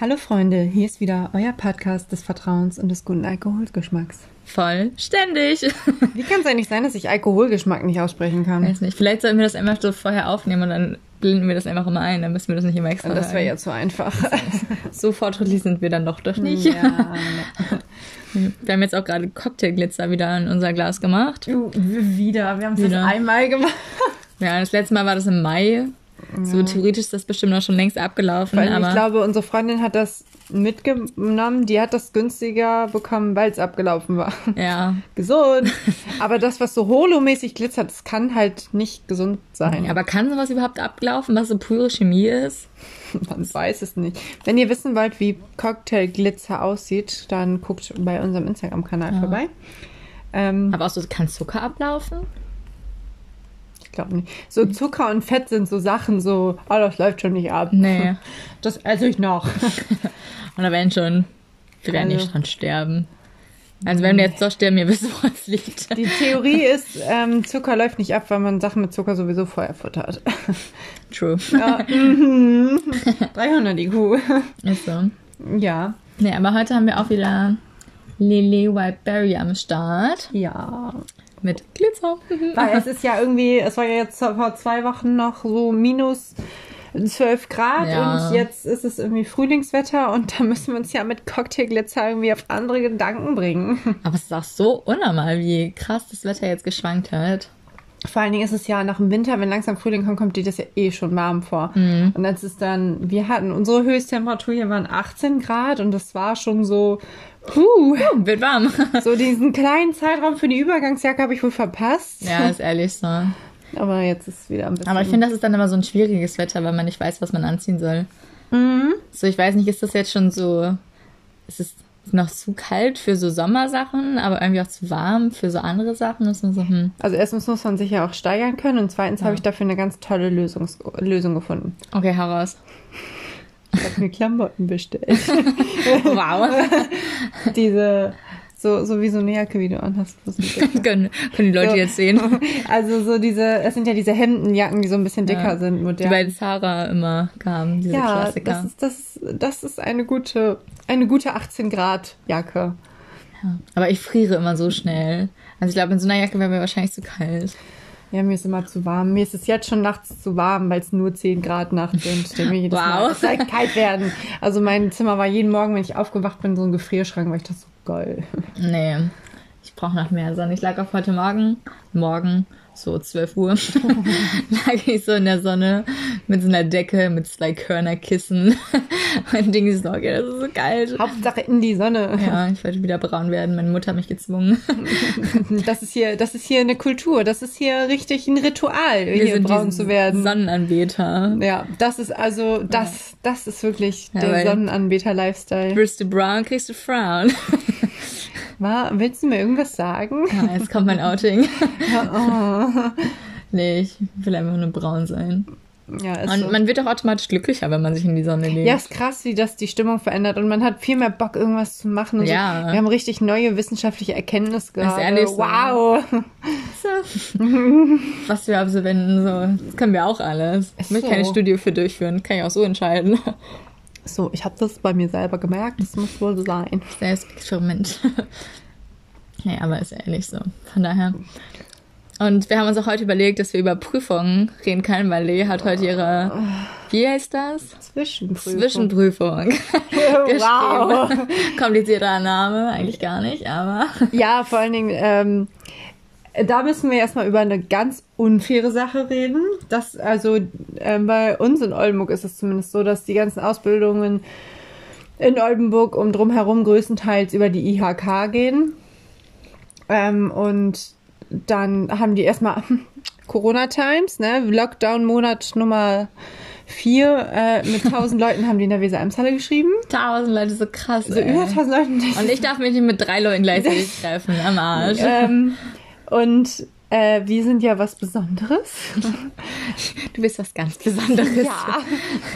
Hallo Freunde, hier ist wieder euer Podcast des Vertrauens und des guten Alkoholgeschmacks. Voll ständig. Wie kann es eigentlich sein, dass ich Alkoholgeschmack nicht aussprechen kann? Weiß nicht. Vielleicht sollten wir das einfach so vorher aufnehmen und dann blenden wir das einfach immer ein. Dann müssen wir das nicht immer extra Und das wäre ja zu einfach. So fortschrittlich sind wir dann doch doch nicht. Ja, Wir haben jetzt auch gerade Cocktailglitzer wieder in unser Glas gemacht. Du, wieder. Wir haben es einmal gemacht. Ja, das letzte Mal war das im Mai. So theoretisch ist das bestimmt auch schon längst abgelaufen. Weil aber ich glaube, unsere Freundin hat das mitgenommen. Die hat das günstiger bekommen, weil es abgelaufen war. ja. Gesund. Aber das, was so holomäßig glitzert, das kann halt nicht gesund sein. Aber kann sowas überhaupt ablaufen, was so pure Chemie ist? Man weiß es nicht. Wenn ihr wissen wollt, wie Cocktailglitzer aussieht, dann guckt bei unserem Instagram-Kanal vorbei. Ähm, Aber auch so, kann Zucker ablaufen? Ich glaube nicht. So Zucker und Fett sind so Sachen, so, oh, das läuft schon nicht ab. Nee. Das esse ich noch. Oder wenn schon, wir werden Also- nicht dran sterben. Also wenn wir jetzt doch sterben, ihr wisst, wo es liegt. Die Theorie ist, ähm, Zucker läuft nicht ab, weil man Sachen mit Zucker sowieso vorher futtert. True. Ja, mhm. 300 IQ. Ist so. Ja. Nee, aber heute haben wir auch wieder Lily Whiteberry am Start. Ja. Mit Glitzer. Weil es ist ja irgendwie, es war ja jetzt vor zwei Wochen noch so minus 12 Grad Ja. und jetzt ist es irgendwie Frühlingswetter und da müssen wir uns ja mit Cocktailglitzer irgendwie auf andere Gedanken bringen. Aber es ist auch so unnormal, wie krass das Wetter jetzt geschwankt hat. Vor allen Dingen ist es ja nach dem Winter, wenn langsam Frühling kommt, kommt dir das ja eh schon warm vor. Mhm. Und als es dann, wir hatten, unsere Höchsttemperatur hier waren 18 Grad und das war schon so, puh, Wird warm. so diesen kleinen Zeitraum für die Übergangsjacke habe ich wohl verpasst. ja, ist ehrlich so. Aber jetzt ist es wieder ein bisschen. Aber ich finde, das ist dann immer so ein schwieriges Wetter, weil man nicht weiß, was man anziehen soll. So, ich weiß nicht, ist das jetzt schon so, ist es noch zu kalt für so Sommersachen, aber irgendwie auch zu warm für so andere Sachen? Ist so, hm. Also erstens muss man sich ja auch steigern können und zweitens habe ich dafür eine ganz tolle Lösungs Lösung gefunden. Okay, heraus. Ich habe mir Klamotten bestellt. Wow. Diese, so, so wie so eine Jacke, wie du anhast. können, können die Leute So. jetzt sehen. Also so diese, es sind ja diese Hemdenjacken, die so ein bisschen dicker Ja. sind. Die Modern. bei Zara immer kamen, diese ja, Klassiker. das ist, das, das ist eine gute, eine gute 18 Grad Jacke. Aber ich friere immer so schnell. Also ich glaube, in so einer Jacke wäre mir wahrscheinlich zu kalt. Ja, mir ist immer zu warm. Mir ist es jetzt schon nachts zu warm, weil es nur 10 Grad nachts sind. Ich denke mir jedes Mal, Wow. es soll kalt werden. Also mein Zimmer war jeden Morgen, wenn ich aufgewacht bin, so ein Gefrierschrank, weil ich das so geil. Nee, ich brauche noch mehr Sonne. Ich lag auf heute Morgen, morgen, so 12 Uhr, lag ich so in der Sonne mit so einer Decke, mit zwei Körnerkissen. Mein Ding ist so, okay, das ist so kalt. Hauptsache in die Sonne. Ja, ich wollte wieder braun werden. Meine Mutter hat mich gezwungen. Das ist hier, das ist hier eine Kultur. Das ist hier richtig ein Ritual, hier braun zu werden. Sonnenanbeter. ja, das ist also, das, das ist wirklich Ja, der Sonnenanbeter-Lifestyle. Wirst du braun, kriegst du Frauen. Wa- Willst du mir irgendwas sagen? Ja, jetzt kommt mein Outing. Oh. Nee, ich will einfach nur braun sein. Ja, ist Und so. man wird auch automatisch glücklicher, wenn man sich in die Sonne legt. Ja, ist krass, wie das die Stimmung verändert und man hat viel mehr Bock, irgendwas zu machen. Und Ja. so. Wir haben richtig neue wissenschaftliche Erkenntnis gerade. ehrlich so. wow. So. Was wir absolventen, so. Das können wir auch alles. Ich Ist möchte keine Studie für durchführen. Kann ich auch so entscheiden. So, ich habe das bei mir selber gemerkt. Das muss wohl sein. Selbstexperiment. nee, aber ist ehrlich so. Von daher. Und wir haben uns auch heute überlegt, dass wir über Prüfungen reden können, weil Lee hat heute ihre, wie heißt das? Zwischenprüfung. Zwischenprüfung. wow. Komplizierter Name, eigentlich gar nicht, aber. Ja, vor allen Dingen, ähm, da müssen wir erstmal über eine ganz unfaire Sache reden. Das, also ähm, bei uns in Oldenburg ist es zumindest so, dass die ganzen Ausbildungen in Oldenburg um drumherum größtenteils über die IHK gehen. Ähm, und dann haben die erstmal Corona Times, ne? Lockdown-Monat Nummer vier äh, mit 1000 Leuten haben die in der Weser-Ems-Halle geschrieben. Tausend Leute, so krass. So ey. über 1000 Leuten. Und ich darf mich nicht mit drei Leuten gleichzeitig treffen, am Arsch. ähm, und Äh, wir sind ja was Besonderes. Du bist was ganz Besonderes. Ja.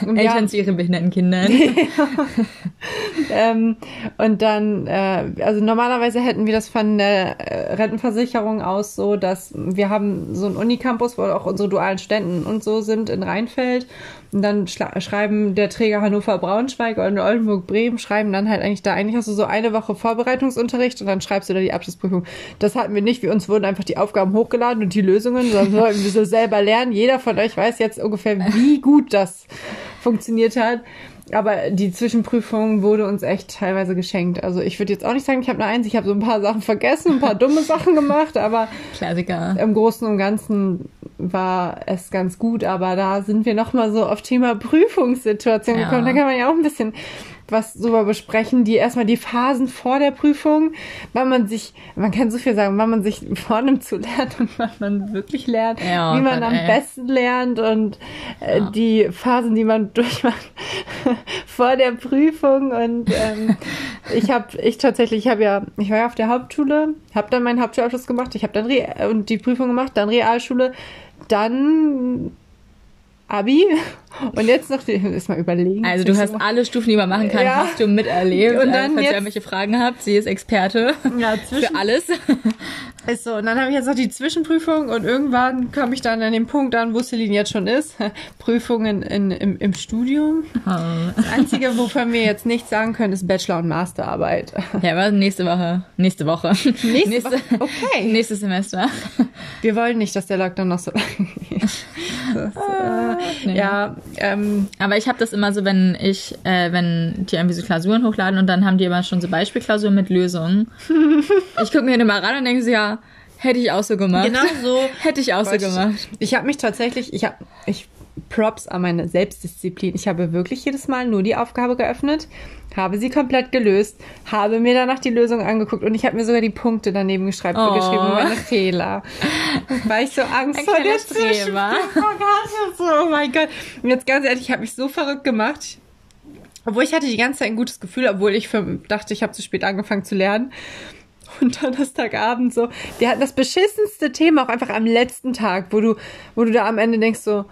Eltern Ja. zu ihren behinderten Kindern. ähm, und dann, äh, also normalerweise hätten wir das von der äh, Rentenversicherung aus so, dass wir haben so einen Unicampus, wo auch unsere dualen Studenten und so sind in Rheinfeld. Und dann schreiben der Träger Hannover Braunschweig und Oldenburg Bremen schreiben dann halt eigentlich da, eigentlich hast du so eine Woche Vorbereitungsunterricht und dann schreibst du da die Abschlussprüfung. Das hatten wir nicht. Wie uns wurden einfach die Aufgaben hochgeladen und die Lösungen, sondern sollten wir so selber lernen. Jeder von euch weiß jetzt ungefähr, wie gut das funktioniert hat. Aber die Zwischenprüfung wurde uns echt teilweise geschenkt. Also ich würde jetzt auch nicht sagen, ich habe eine Eins, ich habe so ein paar Sachen vergessen, ein paar dumme Sachen gemacht, aber Klassiker. im Großen und Ganzen war es ganz gut. Aber da sind wir nochmal so auf Thema Prüfungssituation Ja. gekommen. Da kann man ja auch ein bisschen was drüber besprechen, die erstmal die Phasen vor der Prüfung, wann man sich, man kann so viel sagen, wann man sich vornimmt zu lernen und wann man wirklich lernt, Ja, wie man Gott, am ey. besten lernt und äh, Ja. die Phasen, die man durchmacht vor der Prüfung und ähm, ich habe ich tatsächlich ich habe ja ich war ja auf der Hauptschule habe dann meinen Hauptschulabschluss gemacht ich habe dann Re und die Prüfung gemacht dann Realschule dann Abi und jetzt noch die, ist mal überlegen Also du hast alle Stufen, die man machen kann, Ja. hast du miterlebt. Und dann dann, falls jetzt- ihr irgendwelche Fragen habt, sie ist Experte ja, für alles. Ist so, und dann habe ich jetzt noch die Zwischenprüfung und irgendwann komme ich dann an den Punkt an, wo Celine jetzt schon ist. Prüfungen in, im, im Studium. Das Einzige, wovon wir jetzt nichts sagen können, ist Bachelor- und Masterarbeit. Ja, aber nächste Woche. Nächste Woche. Nächste Woche, okay. Nächstes Semester. Wir wollen nicht, dass der Lockdown noch so lange geht. Das, äh, nee. Ja, ähm, Aber ich habe das immer so, wenn ich, äh, wenn die irgendwie so Klausuren hochladen und dann haben die immer schon so Beispielklausuren mit Lösungen. Ich gucke mir den immer ran und denke so, ja, hätte ich auch so gemacht. Genau so. hätte ich auch so Wollte ich- gemacht. Ich habe mich tatsächlich, ich habe, ich Props an meine Selbstdisziplin. Ich habe wirklich jedes Mal nur die Aufgabe geöffnet, habe sie komplett gelöst, habe mir danach die Lösung angeguckt und ich habe mir sogar die Punkte daneben geschrieben, Oh. geschrieben meine Fehler. Weil ich so Angst vor der hatte. So, oh mein Gott. Und jetzt ganz ehrlich, ich habe mich so verrückt gemacht. Obwohl ich hatte die ganze Zeit ein gutes Gefühl, obwohl ich für, dachte, ich habe zu spät angefangen zu lernen. Und Donnerstagabend so, wir hatten das beschissenste Thema auch einfach am letzten Tag, wo du, wo du da am Ende denkst so,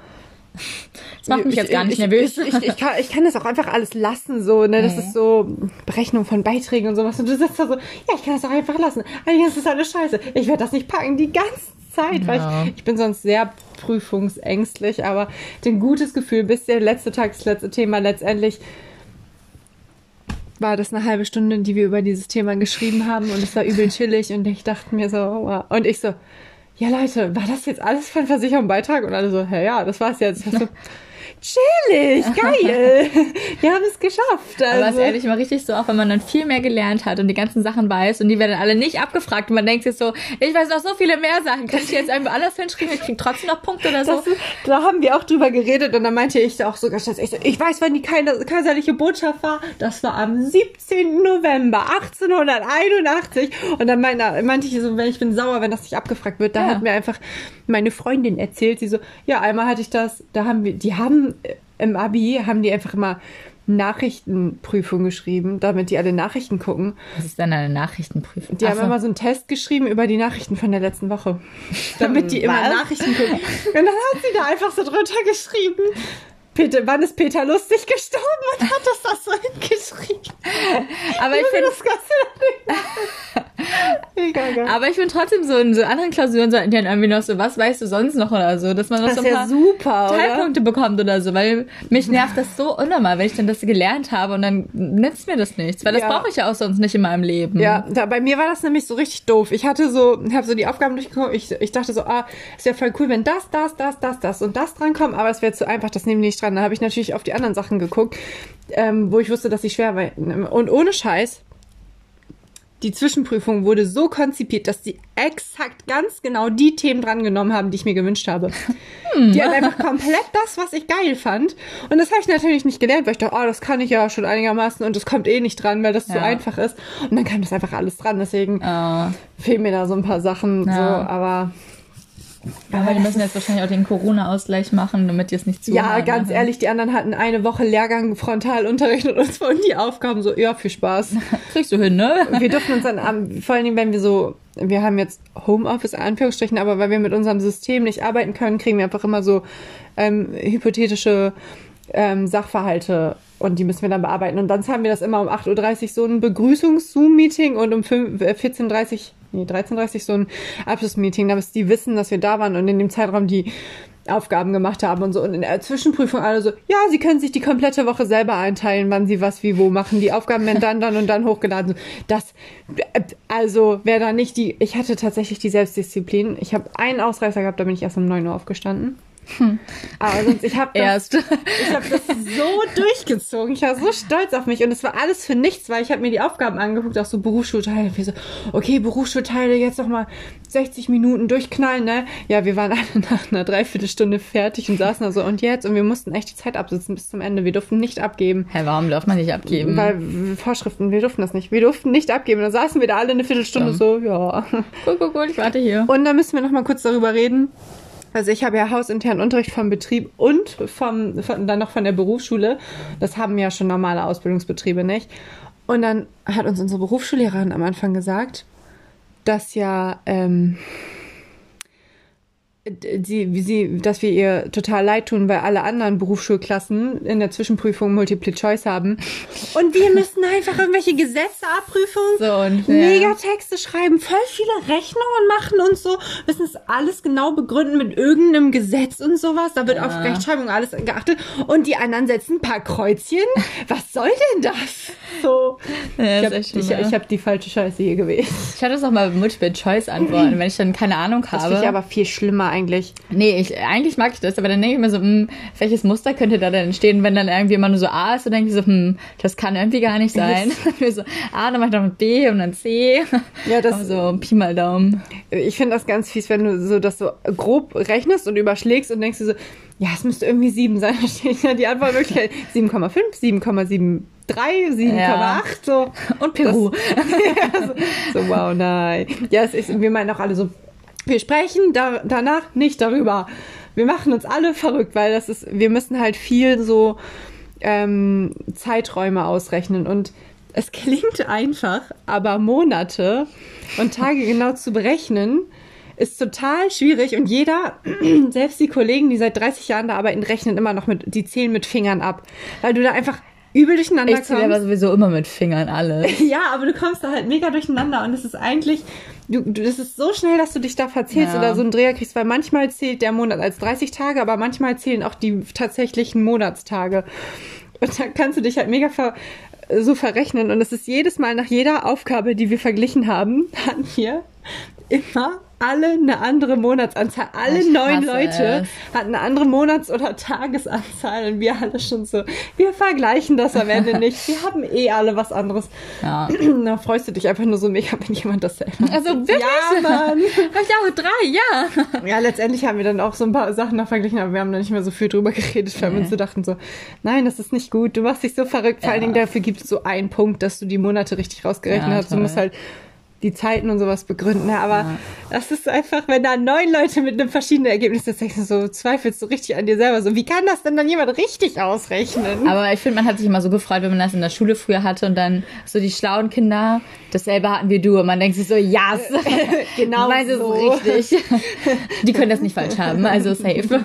Das macht mich ich, jetzt gar nicht ich, nervös. Ich, ich, kann, ich kann das auch einfach alles lassen, so, ne? Das Nee. ist so Berechnung von Beiträgen und sowas. Und du sitzt da so, ja, ich kann das auch einfach lassen. Eigentlich ist das alles scheiße. Ich werde das nicht packen die ganze Zeit, weil Ja. ich, ich bin sonst sehr prüfungsängstlich, aber ein gutes Gefühl, bis der letzte Tag, das letzte Thema letztendlich war das eine halbe Stunde, die wir über dieses Thema geschrieben haben und es war übel chillig und ich dachte mir so, wow. und ich so, ja Leute, war das jetzt alles von Versicherung Beitrag? Und alle so, hä, ja, das war's jetzt. Chillig, geil, wir haben es geschafft. Aber es Also, ist ehrlich immer richtig so, auch wenn man dann viel mehr gelernt hat und die ganzen Sachen weiß und die werden alle nicht abgefragt und man denkt sich so, ich weiß noch so viele mehr Sachen, kann ich jetzt einfach alles hinschreiben, ich krieg trotzdem noch Punkte oder so. das, da haben wir auch drüber geredet und dann meinte ich auch sogar, ich, so, ich weiß, wann die kaiserliche Botschaft war. Das war am 17. November 1881. Und dann meinte, meinte ich so, wenn ich bin sauer, wenn das nicht abgefragt wird. Da Ja. hat mir einfach meine Freundin erzählt, sie so, ja, einmal hatte ich das, da haben wir, die haben im Abi, haben die einfach immer Nachrichtenprüfung geschrieben, damit die alle Nachrichten gucken. Was ist denn eine Nachrichtenprüfung? Die Ach haben immer so einen Test geschrieben über die Nachrichten von der letzten Woche. Damit die immer? Nachrichten gucken. Und dann hat sie da einfach so drunter geschrieben. Peter, wann ist Peter lustig gestorben und hat das da so hingeschrieben. aber ich finde, das aber ich finde trotzdem so in so anderen Klausuren sollten die dann irgendwie noch so, was weißt du sonst noch oder so, dass man noch Das so ein ja paar super, oder? Teilpunkte bekommt oder so, weil mich nervt das so unnormal, wenn ich dann das gelernt habe und dann nützt mir das nichts, weil das Ja. brauche ich ja auch sonst nicht in meinem Leben. Ja, da, bei mir war das nämlich so richtig doof. Ich hatte so, habe so die Aufgaben durchgeguckt. Ich, ich dachte so, ah, es wäre voll cool, wenn das, das, das, das, das und das drankommt, aber es wäre zu einfach, das nehmen die nicht dran. Da habe ich natürlich auf die anderen Sachen geguckt, ähm, wo ich wusste, dass sie schwer waren. Und ohne Scheiß, die Zwischenprüfung wurde so konzipiert, dass die exakt ganz genau die Themen drangenommen haben, die ich mir gewünscht habe. Die haben einfach komplett das, was ich geil fand. Und das habe ich natürlich nicht gelernt, weil ich dachte, oh, das kann ich ja schon einigermaßen und das kommt eh nicht dran, weil das Ja. einfach ist. Und dann kam das einfach alles dran. Deswegen Äh, fehlen mir da so ein paar Sachen. Ja. So, aber Aber die müssen jetzt wahrscheinlich auch den Corona-Ausgleich machen, damit die es nicht zu Ja, ganz machen. ehrlich, die anderen hatten eine Woche Lehrgang Frontalunterricht und uns wurden die Aufgaben so, ja, viel Spaß. Kriegst du hin, ne? wir durften uns dann, vor allen Dingen, wenn wir so, wir haben jetzt Homeoffice, in Anführungsstrichen, aber weil wir mit unserem System nicht arbeiten können, kriegen wir einfach immer so ähm, hypothetische ähm, Sachverhalte und die müssen wir dann bearbeiten. Und dann haben wir das immer um 8.30 Uhr so ein Begrüßungs-Zoom-Meeting und um 5, äh, 14.30 Uhr, nee, 13.30 Uhr so ein Abschlussmeeting, damit die wissen, dass wir da waren und in dem Zeitraum die Aufgaben gemacht haben und so. Und in der Zwischenprüfung alle so, ja, sie können sich die komplette Woche selber einteilen, wann sie was wie wo machen. Die Aufgaben werden dann, dann und dann hochgeladen. Das, also, wer da nicht die, ich hatte tatsächlich die Selbstdisziplin. Ich habe einen Ausreißer gehabt, da bin ich erst um 9 Uhr aufgestanden. Aber sonst, ich habe das, Erst. ich hab das so durchgezogen. Ich war so stolz auf mich und es war alles für nichts, weil ich habe mir die Aufgaben angeguckt, auch so Berufsschulteile. Und wir so, okay, Berufsschulteile, jetzt noch mal 60 Minuten durchknallen, ne? Ja, wir waren alle nach einer Dreiviertelstunde fertig und saßen da so, und jetzt? Und wir mussten echt die Zeit absitzen bis zum Ende. Wir durften nicht abgeben. Hä, warum darf man nicht abgeben? Weil Vorschriften, wir durften das nicht. Wir durften nicht abgeben. Dann saßen wir da alle eine Viertelstunde so, ja. Cool, cool, cool, ich warte hier. Und da müssen wir noch mal kurz darüber reden. Also ich habe ja hausinternen Unterricht vom Betrieb und vom, von, dann noch von der Berufsschule. Das haben ja schon normale Ausbildungsbetriebe nicht. Und dann hat uns unsere Berufsschullehrerin am Anfang gesagt, dass ja ähm, sie, sie, dass wir ihr total leid tun, weil alle anderen Berufsschulklassen in der Zwischenprüfung Multiple Choice haben. Und wir müssen einfach irgendwelche Gesetze abprüfen, So unfair. Megatexte schreiben, voll viele Rechnungen machen und so, müssen es alles genau begründen mit irgendeinem Gesetz und sowas. Da wird Ja. auf Rechtschreibung alles geachtet. Und die anderen setzen ein paar Kreuzchen. Was soll denn das? So. Ja, Ich habe ich, ich hab die falsche Scheiße hier gewählt. Ich hatte das auch mal Multiple-Choice-Antworten, wenn ich dann keine Ahnung Das finde habe. ich aber viel schlimmer eigentlich. Nee, ich, eigentlich mag ich das, aber dann denke ich mir so, hm, welches Muster könnte da denn entstehen, wenn dann irgendwie immer nur so A ist, dann denke ich so, hm, das kann irgendwie gar nicht sein. Und so, A, dann mach ich noch mit B und dann C. Ja, das- Aber so Pi mal Daumen. Ich finde das ganz fies, wenn du so das so grob rechnest und überschlägst und denkst du so, ja, es müsste irgendwie 7 sein. Da steht ja die Antwortmöglichkeit 7,5, 7,73, 7,8, Ja. so. Und Peru. ja, so, so, wow, nein. Ja, es ist, wir meinen auch alle so, wir sprechen da, danach nicht darüber. Wir machen uns alle verrückt, weil das ist, wir müssen halt viel so ähm, Zeiträume ausrechnen und es klingt einfach, aber Monate und Tage genau zu berechnen, ist total schwierig und jeder, selbst die Kollegen, die seit 30 Jahren da arbeiten, rechnen immer noch mit, die zählen mit Fingern ab, weil du da einfach übel durcheinander Ich zähle aber sowieso immer mit Fingern alles. ja, aber du kommst da halt mega durcheinander und es ist eigentlich, du, du, das ist so schnell, dass du dich da verzählst Ja. oder so einen Dreher kriegst, weil manchmal zählt der Monat als 30 Tage, aber manchmal zählen auch die tatsächlichen Monatstage. Und da kannst du dich halt mega ver, so verrechnen und es ist jedes Mal nach jeder Aufgabe, die wir verglichen haben, hatten wir immer alle eine andere Monatsanzahl. Alle Ich neun Leute hatten eine andere Monats- oder Tagesanzahl und wir alle schon so, wir vergleichen das am Ende nicht. Wir haben eh alle was anderes. Ja. Da freust du dich einfach nur so mega, wenn jemand das selber Also wirklich? Ja, Mann. Hab ich auch drei, ja. Ja, letztendlich haben wir dann auch so ein paar Sachen noch verglichen, aber wir haben da nicht mehr so viel drüber geredet, weil wir uns so dachten so, nein, das ist nicht gut, du machst dich so verrückt. Vor allen Ja. Dingen dafür gibt es so einen Punkt, dass du die Monate richtig rausgerechnet Ja, hast. Du musst halt die Zeiten und sowas begründen. Ja, aber das ist einfach, wenn da neun Leute mit einem verschiedenen Ergebnis du so, zweifelst du richtig an dir selber. So, wie kann das denn dann jemand richtig ausrechnen? Aber ich finde, man hat sich immer so gefreut, wenn man das in der Schule früher hatte und dann so die schlauen Kinder, dasselbe hatten wie du. Und man denkt sich so, ja, yes, Genau Meinst so. richtig? Die können das nicht falsch haben, also safe.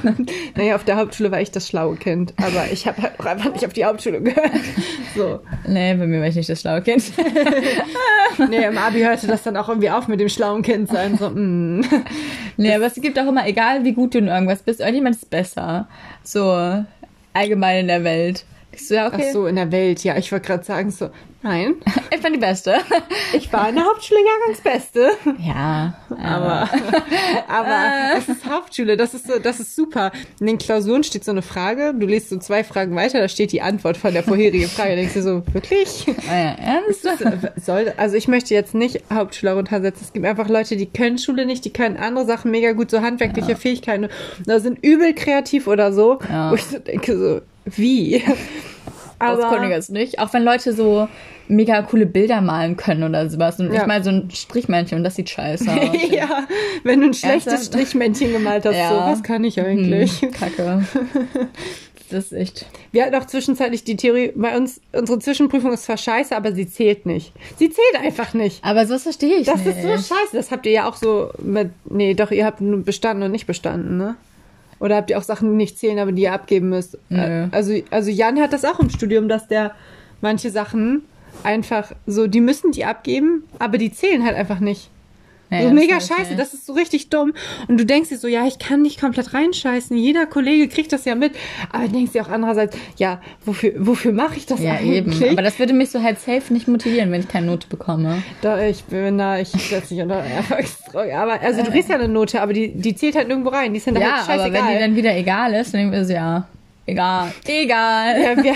Naja, auf der Hauptschule war ich das schlaue Kind, aber ich habe halt auch einfach nicht auf die Hauptschule gehört. So. Nee, bei mir war ich nicht das schlaue Kind. Nee, im Abi hörte das dann auch irgendwie auf mit dem schlauen Kind sein. So, mm. Nee, aber es gibt auch immer, egal wie gut du in irgendwas bist, irgendjemand ist besser. So allgemein in der Welt. Ich so, ja, okay. Ach so, in der Welt, ja. Ich wollte gerade sagen, so, nein. Ich bin die Beste. Ich war in der Hauptschule Jahrgangsbeste. Ja, Aber, aber es ist Hauptschule, das ist so, das ist super. In den Klausuren steht so eine Frage, du liest so zwei Fragen weiter, da steht die Antwort von der vorherigen Frage. Da denkst du so, wirklich? Ah ja, ernst? Soll, also ich möchte jetzt nicht Hauptschüler runtersetzen. Es gibt einfach Leute, die können Schule nicht, die können andere Sachen mega gut, so handwerkliche Fähigkeiten. Da sind übel kreativ oder so. Ja. Wo ich so denke, so, wie? das Aber- konnte ich jetzt nicht. Auch wenn Leute so mega coole Bilder malen können oder sowas. Und Ja. ich mal so ein Strichmännchen und das sieht scheiße aus. ja, wenn du ein schlechtes Ernsthaft? Strichmännchen gemalt hast, Ja. so, was kann ich eigentlich? Hm, Kacke. Das ist echt. Wir hatten auch zwischenzeitlich die Theorie, bei uns, unsere Zwischenprüfung ist zwar scheiße, aber sie zählt nicht. Sie zählt einfach nicht. Aber sowas verstehe ich Das nicht. ist so scheiße. Das habt ihr ja auch so mit, nee, doch, ihr habt nur bestanden und nicht bestanden, ne? Oder habt ihr auch Sachen, die nicht zählen, aber die ihr abgeben müsst? Nö. Äh, Also, also Jan hat das auch im Studium, dass der manche Sachen einfach so, die müssen die abgeben, aber die zählen halt einfach nicht. Ja, so das mega ich scheiße, das ist so richtig dumm. Und du denkst dir so, ja, ich kann nicht komplett reinscheißen. Jeder Kollege kriegt das ja mit. Aber du denkst dir auch andererseits, ja, wofür, wofür mache ich das Ja, eigentlich? eben. Aber das würde mich so halt safe nicht motivieren, wenn ich keine Note bekomme. Da, ich bin da, ich setze mich unter Erfolgsdruck. Aber, also du kriegst ja eine Note, aber die, die zählt halt nirgendwo rein. Die sind Ja, halt scheißegal. aber wenn die dann wieder egal ist, dann so, ja, egal, egal. ja, wir,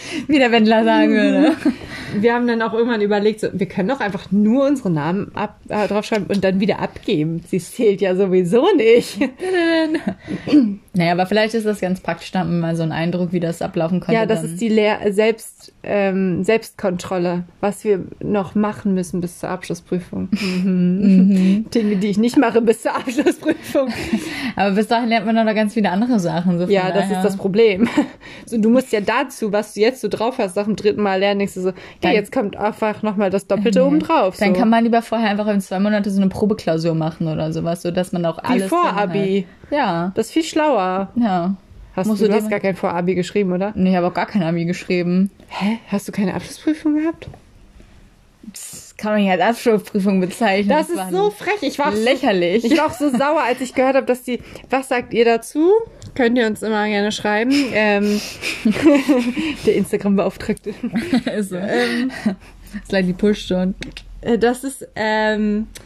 Wie der Wendler sagen würde. wir haben dann auch irgendwann überlegt, so, wir können doch einfach nur unsere Namen ab, äh, draufschreiben und dann wieder abgeben. Sie zählt ja sowieso nicht. Naja, aber vielleicht ist das ganz praktisch, man mal so einen Eindruck, wie das ablaufen könnte. Ja, das dann. ist die Lehr Selbst, ähm, Selbstkontrolle, was wir noch machen müssen bis zur Abschlussprüfung. Mhm. Dinge, die ich nicht mache bis zur Abschlussprüfung. Aber bis dahin lernt man noch ganz viele andere Sachen. So Ja, das daher. ist das Problem. So, du musst ja dazu, was du jetzt so drauf hast, nach dem dritten Mal lernen, denkst du so, ja, Dann- jetzt kommt einfach nochmal das Doppelte oben drauf. Dann so. kann man lieber vorher einfach in zwei Monate so eine Probeklausur machen oder sowas, so dass man auch Wie alles. dann Vor-Abi. Halt. Ja, Das ist viel schlauer. ja. Hast Musst du du jetzt damit- gar kein Vor-Abi geschrieben, oder? Nee, ich habe auch gar kein Abi geschrieben. Hä? Hast du keine Abschlussprüfung gehabt? Das kann man ja als Abschlussprüfung bezeichnen. Das ist war so frech. Ich war auch so, lächerlich. ich war auch so sauer, als ich gehört habe, dass die. Was sagt ihr dazu? Könnt ihr uns immer gerne schreiben. Ähm, der Instagram-Beauftragte. ist so. Das ist like die Push-Stunde. Äh, Das ist, ähm, äh,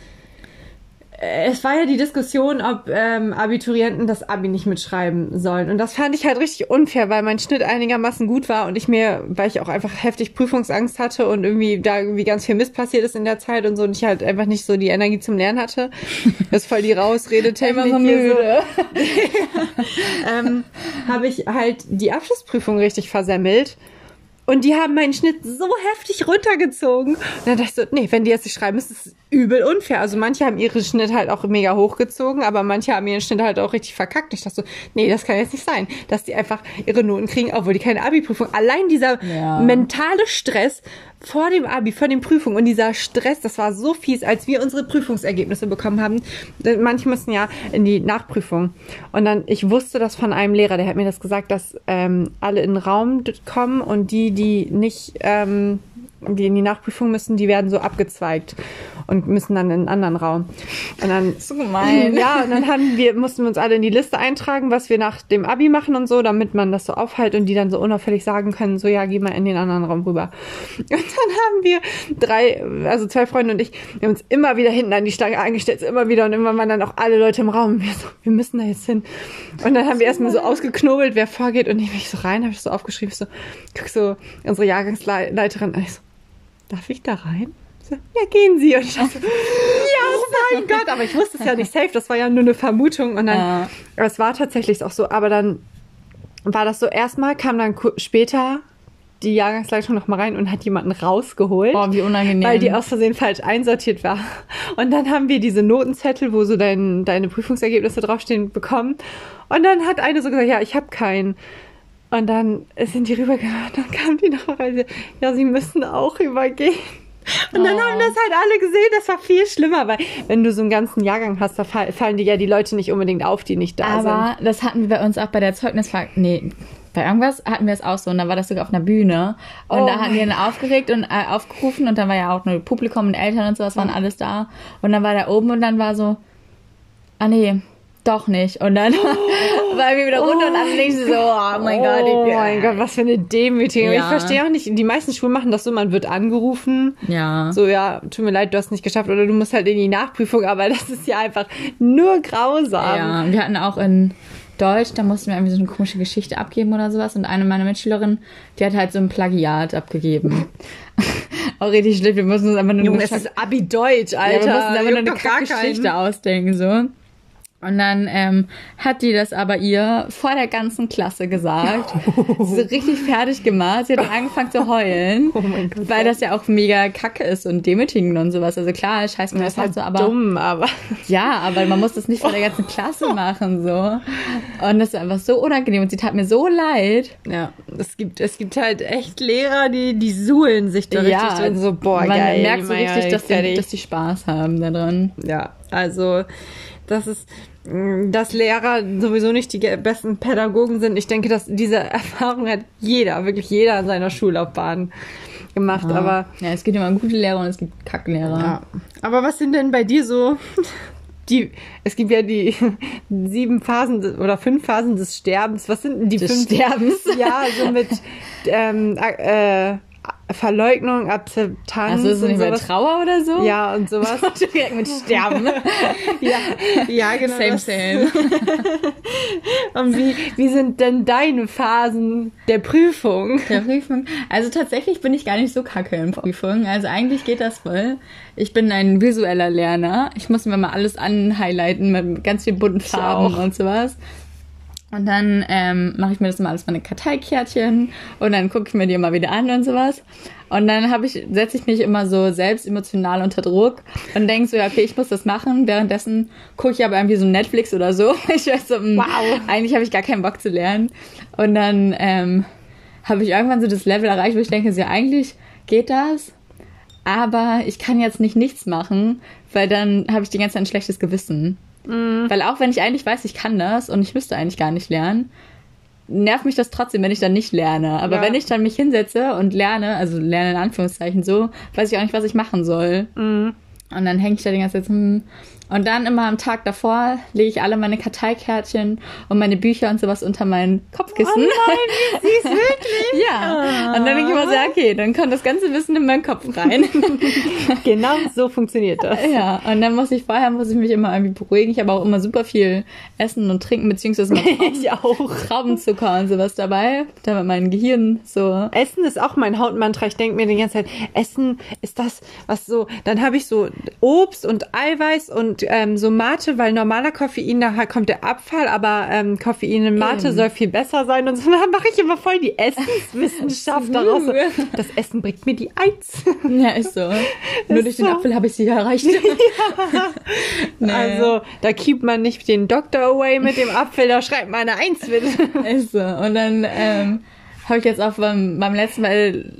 es war ja die Diskussion, ob ähm, Abiturienten das Abi nicht mitschreiben sollen. Und das fand ich halt richtig unfair, weil mein Schnitt einigermaßen gut war und ich mir, weil ich auch einfach heftig Prüfungsangst hatte und irgendwie da irgendwie ganz viel Mist passiert ist in der Zeit und so und ich halt einfach nicht so die Energie zum Lernen hatte. Das ist voll die Rausredetechnik. Immer so hier so. müde. ähm, habe ich halt die Abschlussprüfung richtig versemmelt. Und die haben meinen Schnitt so heftig runtergezogen. Und dann dachte ich so, nee, wenn die jetzt nicht schreiben, ist es übel unfair. Also manche haben ihren Schnitt halt auch mega hochgezogen, aber manche haben ihren Schnitt halt auch richtig verkackt. Ich dachte so, nee, das kann jetzt nicht sein, dass die einfach ihre Noten kriegen, obwohl die keine Abi-Prüfung. Allein dieser Ja. mentale Stress vor dem Abi, vor den Prüfungen und dieser Stress, das war so fies, als wir unsere Prüfungsergebnisse bekommen haben. Denn Manche müssen ja in die Nachprüfung. Und dann, ich wusste das von einem Lehrer, der hat mir das gesagt, dass ähm, alle in den Raum kommen und die, die nicht, ähm, die in die Nachprüfung müssen, die werden so abgezweigt und müssen dann in einen anderen Raum. Und dann So gemein. ja, und dann haben wir, mussten wir uns alle in die Liste eintragen, was wir nach dem Abi machen und so, damit man das so aufhält und die dann so unauffällig sagen können, so ja, geh mal in den anderen Raum rüber. Und dann haben wir drei, also zwei Freunde und ich, wir haben uns immer wieder hinten an die Stange eingestellt, immer wieder und immer waren dann auch alle Leute im Raum. Und wir so, wir müssen da jetzt hin. Und dann haben wir erstmal so ausgeknobelt, wer vorgeht und ich bin so rein, habe ich so aufgeschrieben, so, guck so, unsere Jahrgangsleiterin, und ich so, darf ich da rein? So, ja, gehen Sie. Und ich dachte so, ja, oh mein Gott. Aber ich wusste es ja nicht safe. Das war ja nur eine Vermutung. Und dann, Ja. aber es war tatsächlich auch so. Aber dann war das so, erstmal kam dann später die Jahrgangsleitung noch mal rein und hat jemanden rausgeholt. Boah, wie unangenehm. Weil die aus Versehen falsch einsortiert war. Und dann haben wir diese Notenzettel, wo so dein, deine Prüfungsergebnisse draufstehen, bekommen. Und dann hat eine so gesagt, ja, ich habe keinen. Und dann sind die rübergegangen. Und dann kam die noch rein. Ja, sie müssen auch rübergehen. Und dann Oh. haben das halt alle gesehen. Das war viel schlimmer, weil wenn du so einen ganzen Jahrgang hast, da fall- fallen dir ja die Leute nicht unbedingt auf, die nicht da sind. Aber das hatten wir bei uns auch bei der Zeugnisfrage. Nee, bei irgendwas hatten wir es auch so. Und da war das sogar auf einer Bühne. Und Oh da hatten die mein dann aufgeregt und äh, aufgerufen. Und dann war ja auch nur Publikum und Eltern und sowas waren alles da. Und dann war der oben und dann war so, ah nee, doch nicht. Und dann war wir wieder runter und dann links so, oh mein Gott. Oh ich- mein Gott, was für eine Demütigung. Ja. Ich verstehe auch nicht, die meisten Schulen machen das so, man wird angerufen. Ja. So, ja, tut mir leid, du hast nicht geschafft oder du musst halt in die Nachprüfung, aber das ist ja einfach nur grausam. Ja, wir hatten auch in Deutsch, da mussten wir irgendwie so eine komische Geschichte abgeben oder sowas. Und eine meiner Mitschülerinnen, die hat halt so ein Plagiat abgegeben. auch richtig schlimm. Wir mussten uns einfach nur Junge, eine es ist Abi-Deutsch, ja, Alter. wir mussten einfach nur eine keinen. ausdenken, so. Und dann ähm, hat die das aber ihr vor der ganzen Klasse gesagt. Sie ist richtig fertig gemacht. Sie hat angefangen zu heulen, Oh mein Gott. weil das ja auch mega kacke ist und demütigend und sowas. Also klar, scheiß mir Das das halt halt so, aber dumm, aber. ja, aber man muss das nicht vor der ganzen Klasse machen so. Und das ist einfach so unangenehm und sie tat mir so leid. Ja, es gibt, es gibt halt echt Lehrer, die, die suhlen sich da richtig drin. So, boah, man geil. merkt so richtig, dass die, dass die Spaß haben da drin. Ja, also das ist, dass Lehrer sowieso nicht die besten Pädagogen sind. Ich denke, dass diese Erfahrung hat jeder, wirklich jeder in seiner Schullaufbahn gemacht. Aber ja, es gibt immer gute Lehrer und es gibt Kacklehrer. ja. Aber was sind denn bei dir so die? Es gibt ja die sieben Phasen oder fünf Phasen des Sterbens. Was sind denn die Des fünf? Sterbens. Ja, so mit ähm, äh, Verleugnung, Akzeptanz Also ist es und nicht mehr. Trauer oder so? Ja, und sowas. Direkt mit Sterben. ja, ja, genau. same, das. same. Und wie, wie sind denn deine Phasen der Prüfung? Der Prüfung. Also tatsächlich bin ich gar nicht so kacke in Prüfungen. Also eigentlich geht das voll. Ich bin ein visueller Lerner. Ich muss mir mal alles anhighlighten mit ganz vielen bunten Farben und sowas. Und dann ähm, mache ich mir das mal alles meine Karteikärtchen und dann gucke ich mir die immer wieder an und sowas. Und dann habe ich, setze ich mich immer so selbst emotional unter Druck und denke so, ja, okay, ich muss das machen. Währenddessen gucke ich aber irgendwie so Netflix oder so. Ich weiß so, mh, Wow. eigentlich habe ich gar keinen Bock zu lernen. Und dann ähm, habe ich irgendwann so das Level erreicht, wo ich denke, so, ja, eigentlich geht das, aber ich kann jetzt nicht nichts machen, weil dann habe ich die ganze Zeit ein schlechtes Gewissen. Weil auch wenn ich eigentlich weiß, ich kann das und ich müsste eigentlich gar nicht lernen, nervt mich das trotzdem, wenn ich dann nicht lerne. Aber Ja. wenn ich dann mich hinsetze und lerne, also lerne in Anführungszeichen so, weiß ich auch nicht, was ich machen soll. Und dann hänge ich da die ganze Zeit. Hm. Und dann immer am Tag davor lege ich alle meine Karteikärtchen und meine Bücher und sowas unter mein Kopfkissen. Oh nein, wie süß, wirklich? ja. Und dann denke ich immer so, okay, dann kommt das ganze Wissen in meinen Kopf rein. Genau so funktioniert das. ja. Und dann muss ich vorher muss ich mich immer irgendwie beruhigen. Ich habe auch immer super viel Essen und Trinken, beziehungsweise Ich auch. Traubenzucker und sowas dabei, damit mein Gehirn so Essen ist auch mein Hautmantra. Ich denke mir die ganze Zeit, Essen ist das, was so. Dann habe ich so Obst und Eiweiß und ähm, so Mate, weil normaler Koffein, da kommt der Abfall, aber ähm, Koffein in Mate Eben. soll viel besser sein. Und so dann mache ich immer voll die Essenswissenschaft daraus. Das Essen bringt mir die Eins. Ja, ist so. Nur durch den so. Apfel habe ich sie erreicht. Nee. Also da keept man nicht den Doktor away mit dem Apfel, da schreibt man eine Eins mit. Ist so. Und dann ähm, habe ich jetzt auch beim, beim letzten Mal,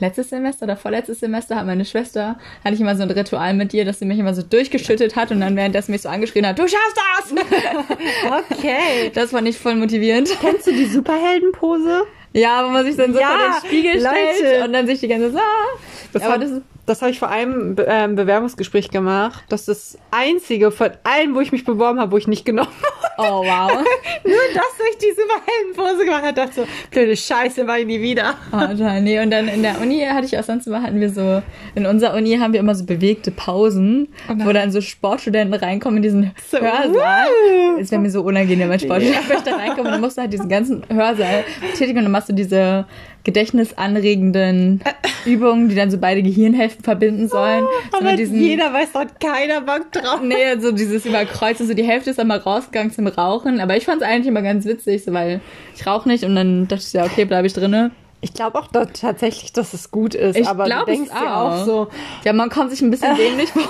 letztes Semester oder vorletztes Semester, hat meine Schwester, hatte ich immer so ein Ritual mit ihr, dass sie mich immer so durchgeschüttet hat und dann währenddessen mich so angeschrien hat, du schaffst das! Okay. Das fand ich voll motivierend. Kennst du die Superheldenpose? Ja, wo man sich dann so Ja, vor den Spiegel stellt Leute. und dann sich die ganze Zeit, ah. Das, Aber das das, habe ich vor einem Be ähm, Bewerbungsgespräch gemacht. Das ist das einzige von allen, wo ich mich beworben habe, wo ich nicht genommen habe. oh wow. Nur dass ich die Superheldenpose gemacht habe. dachte so, blöde Scheiße, war ich nie wieder. Oh. Nee, und dann in der Uni hatte ich auch sonst immer, hatten wir so, in unserer Uni haben wir immer so bewegte Pausen, nein. wo dann so Sportstudenten reinkommen in diesen So, Hörsaal. wow. Es wäre mir so unangenehm, wenn Sportstudenten da reinkommen und dann musst du halt diesen ganzen Hörsaal tätigen und dann machst du diese gedächtnisanregenden Übungen, die dann so beide Gehirnhälften verbinden sollen. so Aber diesen, jeder weiß, hat keiner Bock drauf. Nee, so dieses Überkreuzen, so die Hälfte ist einmal rausgegangen zum Rauchen. Aber ich fand es eigentlich immer ganz witzig, so, weil ich rauche nicht und dann dachte ich, ja, okay, bleibe ich drinne. Ich glaube auch da tatsächlich, dass es gut ist. Ich aber glaub du denkst dir auch. auch so, Ja, man kommt sich ein bisschen dämlich vor,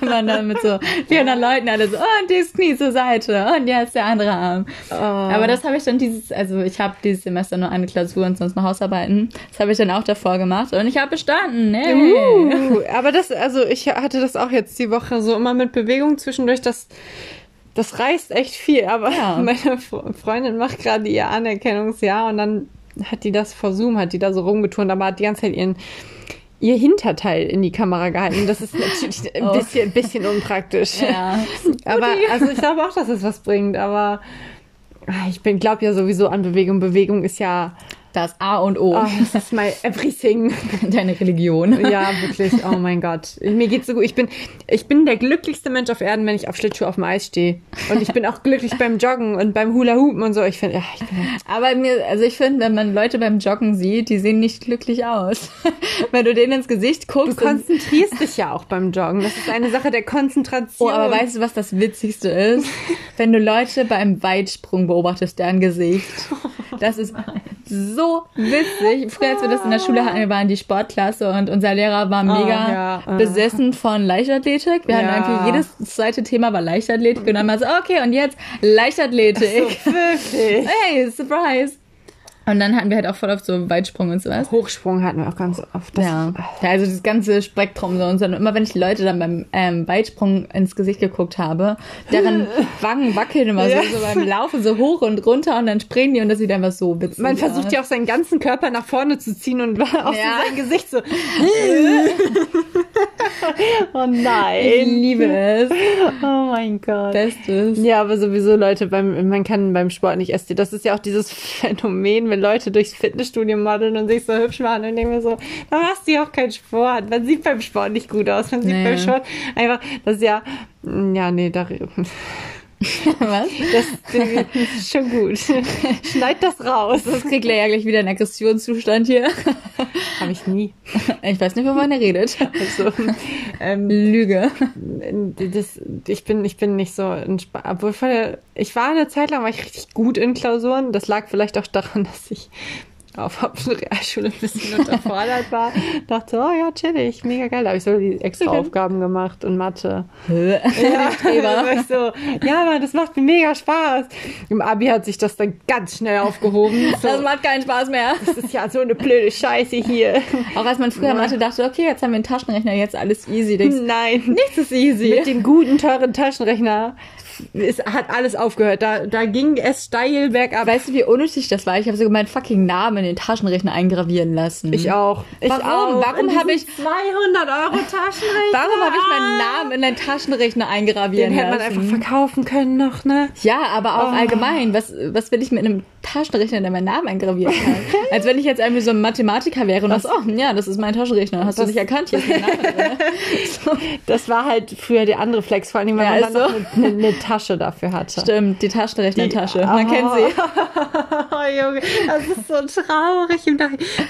wenn man dann mit so 400 Leuten alle so, und das Knie zur Seite und jetzt der andere Arm. Oh. Aber das habe ich dann dieses, also ich habe dieses Semester nur eine Klausur und sonst noch Hausarbeiten. Das habe ich dann auch davor gemacht und ich habe bestanden. Hey. Uh, aber das, also ich hatte das auch jetzt die Woche so immer mit Bewegung zwischendurch, das, das reißt echt viel. Aber Ja. meine Fre- Freundin macht gerade ihr Anerkennungsjahr und dann hat die das vor Zoom, hat die da so rumgeturnt, aber hat die ganze Zeit ihren ihr Hinterteil in die Kamera gehalten. Das ist natürlich ein Oh. bisschen, ein bisschen unpraktisch. Ja. Aber also ich glaube auch, dass es was bringt, aber ah, ich bin glaube ja sowieso an Bewegung. Bewegung ist ja Das A und O. Oh, das ist my everything. Deine Religion. Ja, wirklich. Oh mein Gott. Mir geht's so gut. Ich bin, ich bin der glücklichste Mensch auf Erden, wenn ich auf Schlittschuh auf dem Eis stehe. Und ich bin auch glücklich beim Joggen und beim Hula Hoopen und so. Ich finde, ja, ich bin Aber mir, also ich finde, wenn man Leute beim Joggen sieht, die sehen nicht glücklich aus. wenn du denen ins Gesicht Du guckst. und- konzentrierst dich ja auch beim Joggen. Das ist eine Sache der Konzentration. Oh, aber weißt du, was das Witzigste ist? Wenn du Leute beim Weitsprung beobachtest, deren Gesicht. Das ist so witzig. Früher, als wir das in der Schule hatten, wir waren die Sportklasse und unser Lehrer war mega ja, äh. besessen von Leichtathletik. Wir hatten Ja. irgendwie jedes zweite Thema war Leichtathletik und dann mal so, okay, und jetzt Leichtathletik. Wirklich. Hey, Surprise. Und dann hatten wir halt auch voll auf so Weitsprung und sowas. Hochsprung hatten wir auch ganz oft. Das Ja. ja, also das ganze Spektrum so und so. Und immer wenn ich Leute dann beim ähm, Weitsprung ins Gesicht geguckt habe, deren Wangen wackeln immer Ja. so, so beim Laufen so hoch und runter und dann springen die und das sieht einfach so witzig Man versucht aus. ja auch seinen ganzen Körper nach vorne zu ziehen und auch Ja. so sein Gesicht so. oh Ich nein. liebe es. Oh mein Gott. Bestes. Ja, aber sowieso Leute beim, man kann beim Sport nicht essen. Das ist ja auch dieses Phänomen, wenn Leute durchs Fitnessstudio modeln und sich so hübsch machen und denken mir so, da machst du ja auch keinen Sport. Man sieht beim Sport nicht gut aus. Man sieht Nee. beim Sport einfach, das ist ja, ja, nee, da, Was? das, ist schon gut. Schneid das raus. Das kriegt ja gleich wieder einen Aggressionszustand hier. Habe ich nie. Ich weiß nicht, wovon er redet. Also, ähm, Lüge. das, ich bin, ich bin nicht so entspannt. Obwohl, ich war eine Zeit lang war ich richtig gut in Klausuren. Das lag vielleicht auch daran, dass ich auf Hauptschule ein bisschen unterfordert war. Dachte, oh ja, chillig, mega geil. Da habe ich so die extra Aufgaben gemacht und Mathe. Ja, da war ich so, ja, Mann, das macht mir mega Spaß. Im Abi hat sich das dann ganz schnell aufgehoben. So, Das macht keinen Spaß mehr. das ist ja so eine blöde Scheiße hier. Auch als man früher Mathe dachte, okay, jetzt haben wir einen Taschenrechner, jetzt alles easy. Denkst, Nein. nichts ist easy. Mit dem guten, teuren Taschenrechner ist, hat alles aufgehört. Da, da ging es steil bergab. Weißt du, wie unnötig das war? Ich habe sogar meinen fucking Namen in den Taschenrechner eingravieren lassen. Ich auch. Ich Warum? Auch. Warum In hab diesem ich- 200 Euro Taschenrechner? Warum habe ich meinen Namen in den Taschenrechner eingravieren Den hätte man lassen? einfach verkaufen können noch, ne? ja, aber auch Oh. allgemein. Was, was will ich mit einem Taschenrechner, der meinen Namen eingravieren kann? Als wenn ich jetzt irgendwie so ein Mathematiker wäre und das, oh, ja, das ist mein Taschenrechner. Hast du Das- nicht erkannt? Hier ist mein Name drin. So. Das war halt früher der andere Flex, vor allem, weil Ja, man ist dann noch eine, eine, eine Tasche dafür hatte. Stimmt, die Taschenrechnertasche. Die- Man Oh. kennt sie. Oh Junge, das ist so traurig.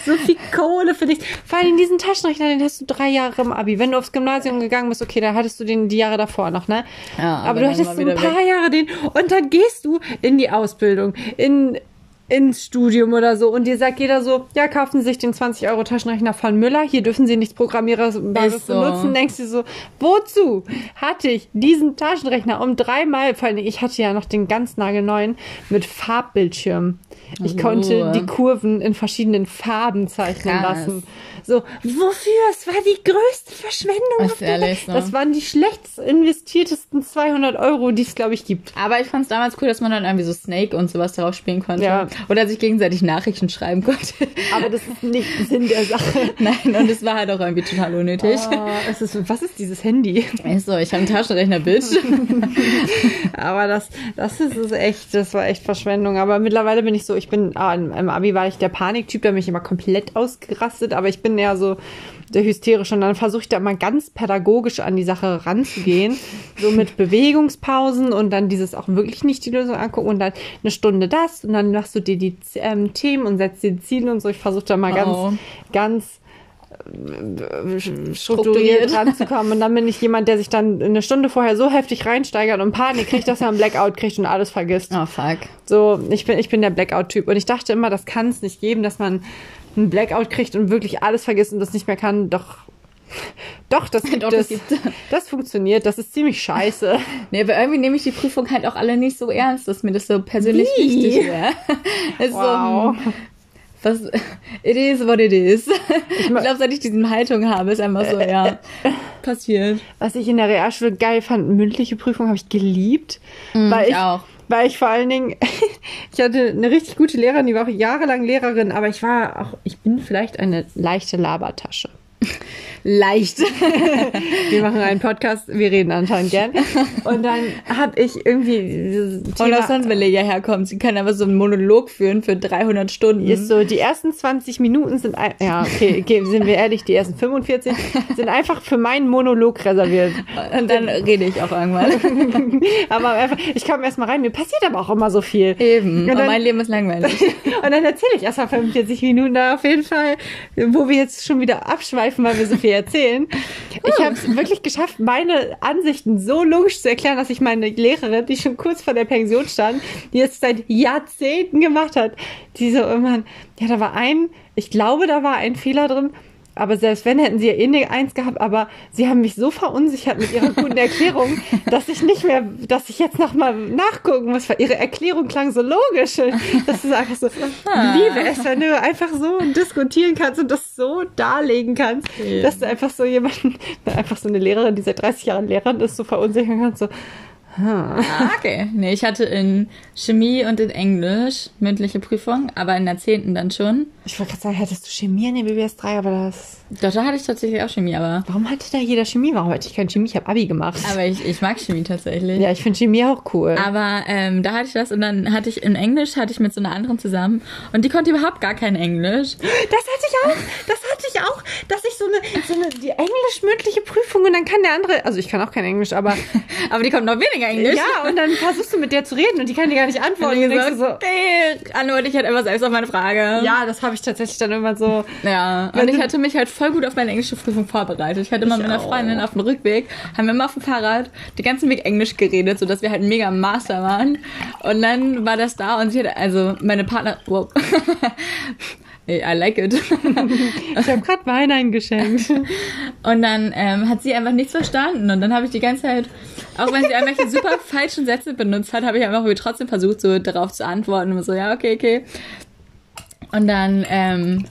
So viel Kohle für dich. Vor allem diesen Taschenrechner, den hast du drei Jahre im Abi. Wenn du aufs Gymnasium gegangen bist, okay, da hattest du den die Jahre davor noch, ne? Ja, aber, aber du hattest ein paar Jahre den und dann gehst du in die Ausbildung, in ins Studium oder so und dir sagt jeder so, ja, kaufen Sie sich den 20 Euro Taschenrechner von Müller, hier dürfen Sie nichts Programmiereres Ist so. benutzen, denkst du so, wozu hatte ich diesen Taschenrechner um dreimal, vor allem ich hatte ja noch den ganz nagelneuen mit Farbbildschirm. Ich Oh. konnte die Kurven in verschiedenen Farben zeichnen Krass. lassen. So, wofür? Es war die größte Verschwendung. Ist auf der ehrlich Welt. so. Das waren die schlechtest investiertesten 200 Euro, die es, glaube ich, gibt. Aber ich fand es damals cool, dass man dann irgendwie so Snake und sowas darauf spielen konnte. Ja. Oder sich gegenseitig Nachrichten schreiben konnte. Aber das ist nicht Sinn der Sache. Nein, und es war halt auch irgendwie total unnötig. Oh, ist, was ist dieses Handy? Ist so, ich habe einen Taschenrechner, Bitch. Aber das, das ist es echt, das war echt Verschwendung. Aber mittlerweile bin ich so, ich bin, ah, im Abi war ich der Paniktyp, da bin ich immer komplett ausgerastet, aber ich bin eher so der hysterische und dann versuche ich da mal ganz pädagogisch an die Sache ranzugehen. So mit Bewegungspausen und dann dieses auch wirklich nicht die Lösung angucken und dann eine Stunde das und dann machst du dir die ähm, Themen und setzt dir die Ziele und so. Ich versuche da mal ganz, Oh. ganz strukturiert Strukturiert. ranzukommen. Und dann bin ich jemand, der sich dann eine Stunde vorher so heftig reinsteigert und Panik kriegt, dass er einen Blackout kriegt und alles vergisst. Oh, fuck. So, ich bin, ich bin der Blackout-Typ. Und ich dachte immer, das kann es nicht geben, dass man einen Blackout kriegt und wirklich alles vergisst und das nicht mehr kann. Doch, doch, das gibt Doch, es. das Das, gibt's. funktioniert. Das ist ziemlich scheiße. Nee, aber irgendwie nehme ich die Prüfung halt auch alle nicht so ernst, dass mir das so persönlich Wie? wichtig wäre. Es ist Wow. so, hm, was, it is what it is. Ich ma- glaube, seit ich diese Haltung habe, ist einfach so, ja, passiert. Was ich in der Realschule geil fand, mündliche Prüfung habe ich geliebt. weil ich ich auch. Weil ich vor allen Dingen, ich hatte eine richtig gute Lehrerin, die war auch jahrelang Lehrerin, aber ich war auch, ich bin vielleicht eine leichte Labertasche. Leicht. wir machen einen Podcast, wir reden anscheinend gern. Und dann habe ich irgendwie Und aus sonst will ja herkommt. Sie kann aber so einen Monolog führen für 300 Stunden. ist so, die ersten 20 Minuten sind, ein, ja, okay, okay, sind wir ehrlich, die ersten 45 sind einfach für meinen Monolog reserviert. Und dann rede ich auch irgendwann. aber einfach, ich komme erst mal rein, mir passiert aber auch immer so viel. Eben. Und Und dann- mein Leben ist langweilig. Und dann erzähle ich erst mal 45 Minuten da auf jeden Fall, wo wir jetzt schon wieder abschweifen, weil wir so viel erzählen. Ich habe es wirklich geschafft, meine Ansichten so logisch zu erklären, dass ich meine Lehrerin, die schon kurz vor der Pension stand, die es seit Jahrzehnten gemacht hat, die so irgendwann, ja, da war ein, ich glaube, da war ein Fehler drin. Aber selbst wenn, hätten sie ja eh Eins gehabt. Aber sie haben mich so verunsichert mit ihrer guten Erklärung, dass ich nicht mehr, dass ich jetzt nochmal nachgucken muss, weil ihre Erklärung klang so logisch. Das ist einfach so, liebe es, wenn du einfach so diskutieren kannst und das so darlegen kannst, Ja. dass du einfach so jemanden, einfach so eine Lehrerin, die seit 30 Jahren Lehrerin ist, so verunsichern kannst, so, Ah, okay. Nee, ich hatte in Chemie und in Englisch mündliche Prüfung, aber in der 10. dann schon. Ich wollte gerade sagen, hättest du Chemie in der BBS 3, aber das, Doch, da hatte ich tatsächlich auch Chemie, aber, warum hatte da jeder Chemie? Warum hatte ich kein Chemie? Ich habe Abi gemacht. aber ich, ich mag Chemie tatsächlich. ja, ich finde Chemie auch cool. Aber ähm, da hatte ich das und dann hatte ich in Englisch, hatte ich mit so einer anderen zusammen und die konnte überhaupt gar kein Englisch. Das hatte ich auch. Das hatte ich auch, dass ich so eine, so eine die englisch-mündliche Prüfung und dann kann der andere, also ich kann auch kein Englisch, aber Aber die konnte noch weniger Englisch. ja, und dann versuchst du mit der zu reden und die kann dir gar nicht Und antworten. Und so, du so, okay, antworte ich halt immer selbst auf meine Frage. ja, das habe ich tatsächlich dann irgendwann so. Ja, und ich hatte mich halt voll gut auf meine englische Prüfung vorbereitet. Ich hatte immer Ich mit einer auch. Freundin auf dem Rückweg, haben wir immer auf dem Fahrrad den ganzen Weg Englisch geredet, sodass wir halt mega Master waren. Und dann war das da und sie hatte, also meine Partner, wow. I like it. Ich habe gerade Wein eingeschenkt. Und dann ähm, hat sie einfach nichts verstanden. Und dann habe ich die ganze Zeit, auch wenn sie irgendwelche super falschen Sätze benutzt hat, habe ich einfach trotzdem versucht, so darauf zu antworten. Und so, ja, okay, okay. Und dann ähm,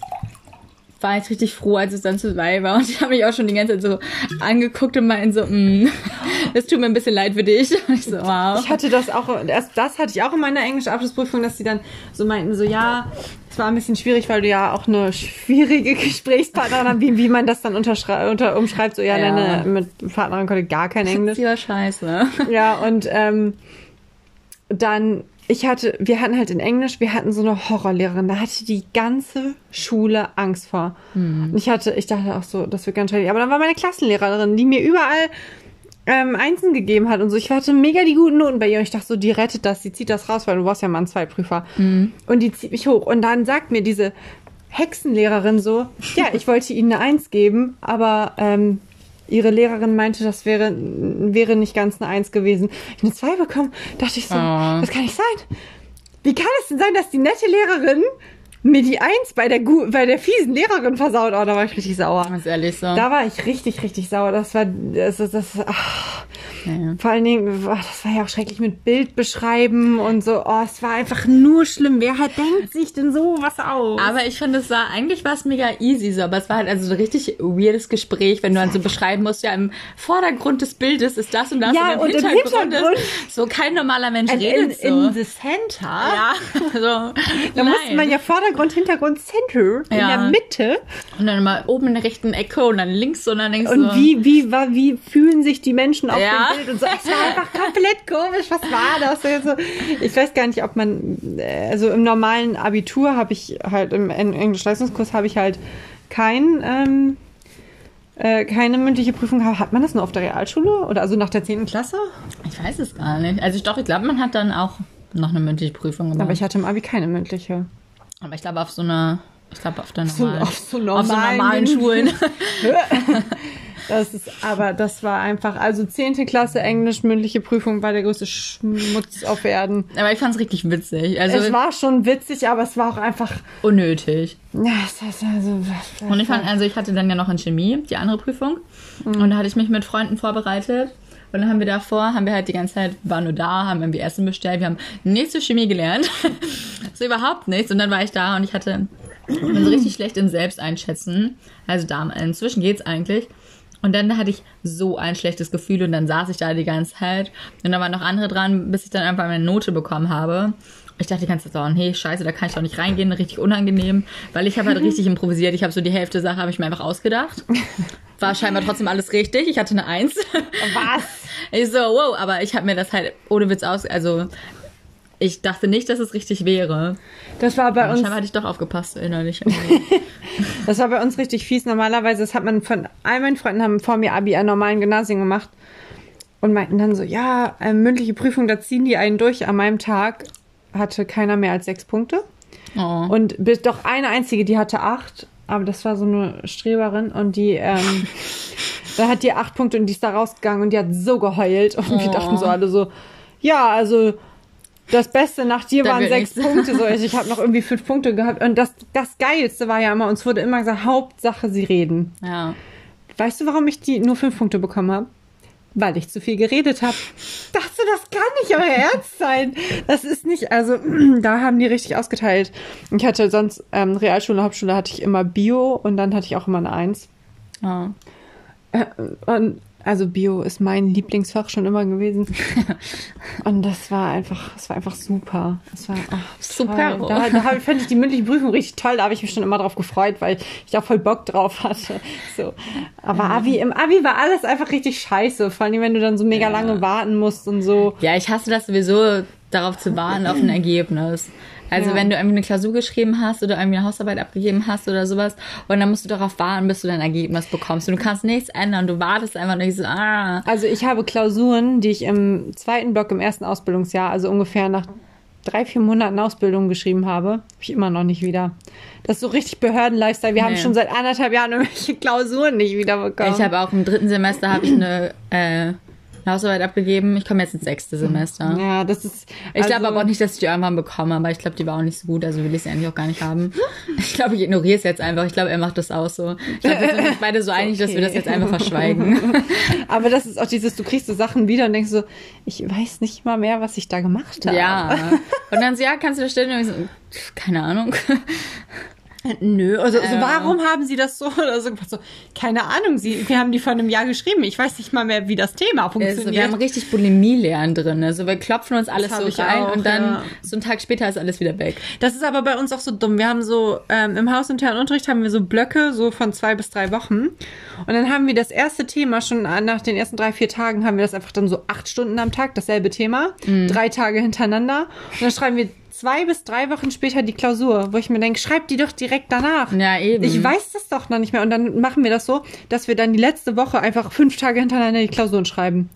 war ich richtig froh, als es dann vorbei war. Und ich habe mich auch schon die ganze Zeit so angeguckt und meinten so, mm, es tut mir ein bisschen leid für dich. Und ich so, wow. Ich hatte das auch, erst das hatte ich auch in meiner englischen Abschlussprüfung, dass sie dann so meinten, so ja, es war ein bisschen schwierig, weil du ja auch eine schwierige Gesprächspartnerin hast, wie, wie man das dann unter, umschreibt, so ja, Ja. deine mit Partnerin konnte gar kein Englisch. Sie war scheiße. Ja, und ähm, dann, ich hatte, wir hatten halt in Englisch, wir hatten so eine Horrorlehrerin, da hatte die ganze Schule Angst vor. Und ich hatte, ich dachte auch so, das wird ganz schrecklich. Aber dann war meine Klassenlehrerin, die mir überall ähm, Einsen gegeben hat und so. Ich hatte mega die guten Noten bei ihr und ich dachte so, die rettet das, die zieht das raus, weil du warst ja mal ein Zweiprüfer. Und die zieht mich hoch. Und dann sagt mir diese Hexenlehrerin so, ja, ich wollte ihnen eine Eins geben, aber ähm, ihre Lehrerin meinte, das wäre, wäre nicht ganz eine Eins gewesen. Ich eine Zwei bekommen, dachte ich so, Oh. das kann nicht sein. Wie kann es denn sein, dass die nette Lehrerin mir die Eins bei der, gu- bei der fiesen Lehrerin versaut? Oh, da war ich richtig sauer. Ganz ehrlich so. Da war ich richtig, richtig sauer. Das war, das, das, das ach, Ja. vor allen Dingen, oh, das war ja auch schrecklich mit Bild beschreiben und so. Oh, es war einfach nur schlimm. Wer halt denkt sich denn sowas aus? Aber ich finde, es war, eigentlich war es mega easy so, aber es war halt also so ein richtig weirdes Gespräch, wenn du dann so beschreiben musst, ja, im Vordergrund des Bildes ist das und das Ja, und im und im Hintergrund, Hintergrund- ist so kein normaler Mensch in, redet so. in the center. ja, so. Da musste man ja Vordergrund, Hintergrund, Center in Ja. der Mitte. Und dann mal oben in der rechten Ecke und dann links und dann denkst Und du. wie, wie, war, wie fühlen sich die Menschen auf Ja. dem Bild und so. Es war einfach komplett komisch. Was war das? Also, ich weiß gar nicht, ob man, äh, also im normalen Abitur habe ich halt, im En- Englisch-Leistungskurs habe ich halt kein, ähm, äh, keine mündliche Prüfung. gehabt. Hat man das nur auf der Realschule? Oder also nach der 10. Klasse? Ich weiß es gar nicht. Also ich doch, ich glaube, man hat dann auch noch eine mündliche Prüfung gemacht. Aber ich hatte im Abi keine mündliche. Aber ich glaube auf so einer, ich glaube auf der So- normalen, auf so auf so normalen- normalen Schulen. Das ist, aber das war einfach, also 10. Klasse Englisch mündliche Prüfung war der größte Schmutz auf Erden. Aber ich fand es richtig witzig. Also es war schon witzig, aber es war auch einfach, unnötig. ja, es ist also, Und ich fand, also ich hatte dann ja noch in Chemie die andere Prüfung. Und da hatte ich mich mit Freunden vorbereitet. Und dann haben wir davor, haben wir halt die ganze Zeit, waren nur da, haben irgendwie Essen bestellt, wir haben nichts zur Chemie gelernt. so überhaupt nichts. Und dann war ich da und ich hatte, bin so richtig schlecht im Selbsteinschätzen. Also da, inzwischen geht's eigentlich. Und dann hatte ich so ein schlechtes Gefühl und dann saß ich da die ganze Zeit. Und da waren noch andere dran, bis ich dann einfach meine Note bekommen habe. Ich dachte die ganze Zeit so, hey, scheiße, da kann ich doch nicht reingehen, richtig unangenehm. Weil ich habe halt richtig improvisiert. Ich habe so die Hälfte Sache habe ich mir einfach ausgedacht. war scheinbar trotzdem alles richtig. Ich hatte eine Eins. Was? Ich so, wow, aber ich habe mir das halt ohne Witz aus, also ich dachte nicht, dass es richtig wäre. Das war bei Aber uns, scheinbar hatte ich doch aufgepasst innerlich. das war bei uns richtig fies. Normalerweise, das hat man von all meinen Freunden haben vor mir Abi an normalen Gymnasien gemacht und meinten dann so, ja, äh, mündliche Prüfung, da ziehen die einen durch. An meinem Tag hatte keiner mehr als sechs Punkte. oh. Und bis doch eine einzige, die hatte acht, aber das war so eine Streberin und die, ähm, da hat die acht Punkte und die ist da rausgegangen und die hat so geheult und wir Oh. dachten so alle so, ja, also das Beste nach dir Da waren sechs nichts. Punkte, so also ich habe noch irgendwie fünf Punkte gehabt und das, das Geilste war ja immer, uns wurde immer gesagt, Hauptsache sie reden. ja. Weißt du, warum ich die nur fünf Punkte bekommen habe? Weil ich zu viel geredet habe. Dachte, das kann nicht euer Ernst sein. Das ist nicht, also da haben die richtig ausgeteilt. Ich hatte sonst ähm, Realschule, Hauptschule hatte ich immer Bio und dann hatte ich auch immer eine Eins. Oh. Und also Bio ist mein Lieblingsfach schon immer gewesen. Und das war einfach, das war einfach super. Das war oh, Super. toll. Da, da fand ich die mündliche Prüfung richtig toll. Da habe ich mich schon immer drauf gefreut, weil ich da voll Bock drauf hatte. So. Aber Abi, im Abi war alles einfach richtig scheiße. Vor allem, wenn du dann so mega lange warten musst und so. Ja, ich hasse das sowieso, darauf zu warten auf ein Ergebnis. Also Ja. wenn du irgendwie eine Klausur geschrieben hast oder irgendwie eine Hausarbeit abgegeben hast oder sowas und dann musst du darauf warten, bis du dein Ergebnis bekommst. Und du kannst nichts ändern. Du wartest einfach nicht so, ah. Also ich habe Klausuren, die ich im zweiten Block im ersten Ausbildungsjahr, also ungefähr nach drei, vier Monaten Ausbildung geschrieben habe, habe ich immer noch nicht wieder. Das ist so richtig Behörden-Lifestyle. Wir haben Nee. schon seit anderthalb Jahren irgendwelche Klausuren nicht wieder bekommen. Ich habe auch im dritten Semester habe ich eine, äh, eine Hausarbeit abgegeben. Ich komme jetzt ins sechste Semester. ja, das ist. Ich also, glaube aber auch nicht, dass ich die irgendwann bekomme, aber ich glaube, die war auch nicht so gut, also will ich sie eigentlich auch gar nicht haben. Ich glaube, ich ignoriere es jetzt einfach. Ich glaube, er macht das auch so. Ich glaube, wir sind uns beide so einig, dass wir das jetzt einfach verschweigen. Aber das ist auch dieses, du kriegst so Sachen wieder und denkst so, ich weiß nicht mal mehr, was ich da gemacht habe. Ja. Und dann so, ja, kannst du das stellen? Und ich so, keine Ahnung. Nö, also so, Ja. warum haben sie das so oder so, so? Keine Ahnung, sie, wir haben die vor einem Jahr geschrieben. Ich weiß nicht mal mehr, wie das Thema Also, funktioniert. wir haben richtig Bulimie-Lernen drin. Also wir klopfen uns alles so rein auch, und dann ja. so einen Tag später ist alles wieder weg. Das ist aber bei uns auch so dumm. Wir haben so, ähm, im hausinternen Unterricht haben wir so Blöcke, so von zwei bis drei Wochen. Und dann haben wir das erste Thema schon äh, nach den ersten drei, vier Tagen haben wir das einfach dann so acht Stunden am Tag, dasselbe Thema, drei Tage hintereinander. Und dann schreiben wir zwei bis drei Wochen später die Klausur, wo ich mir denke, schreib die doch direkt danach. Ja, eben. Ich weiß das doch noch nicht mehr. Und dann machen wir das so, dass wir dann die letzte Woche einfach fünf Tage hintereinander die Klausuren schreiben.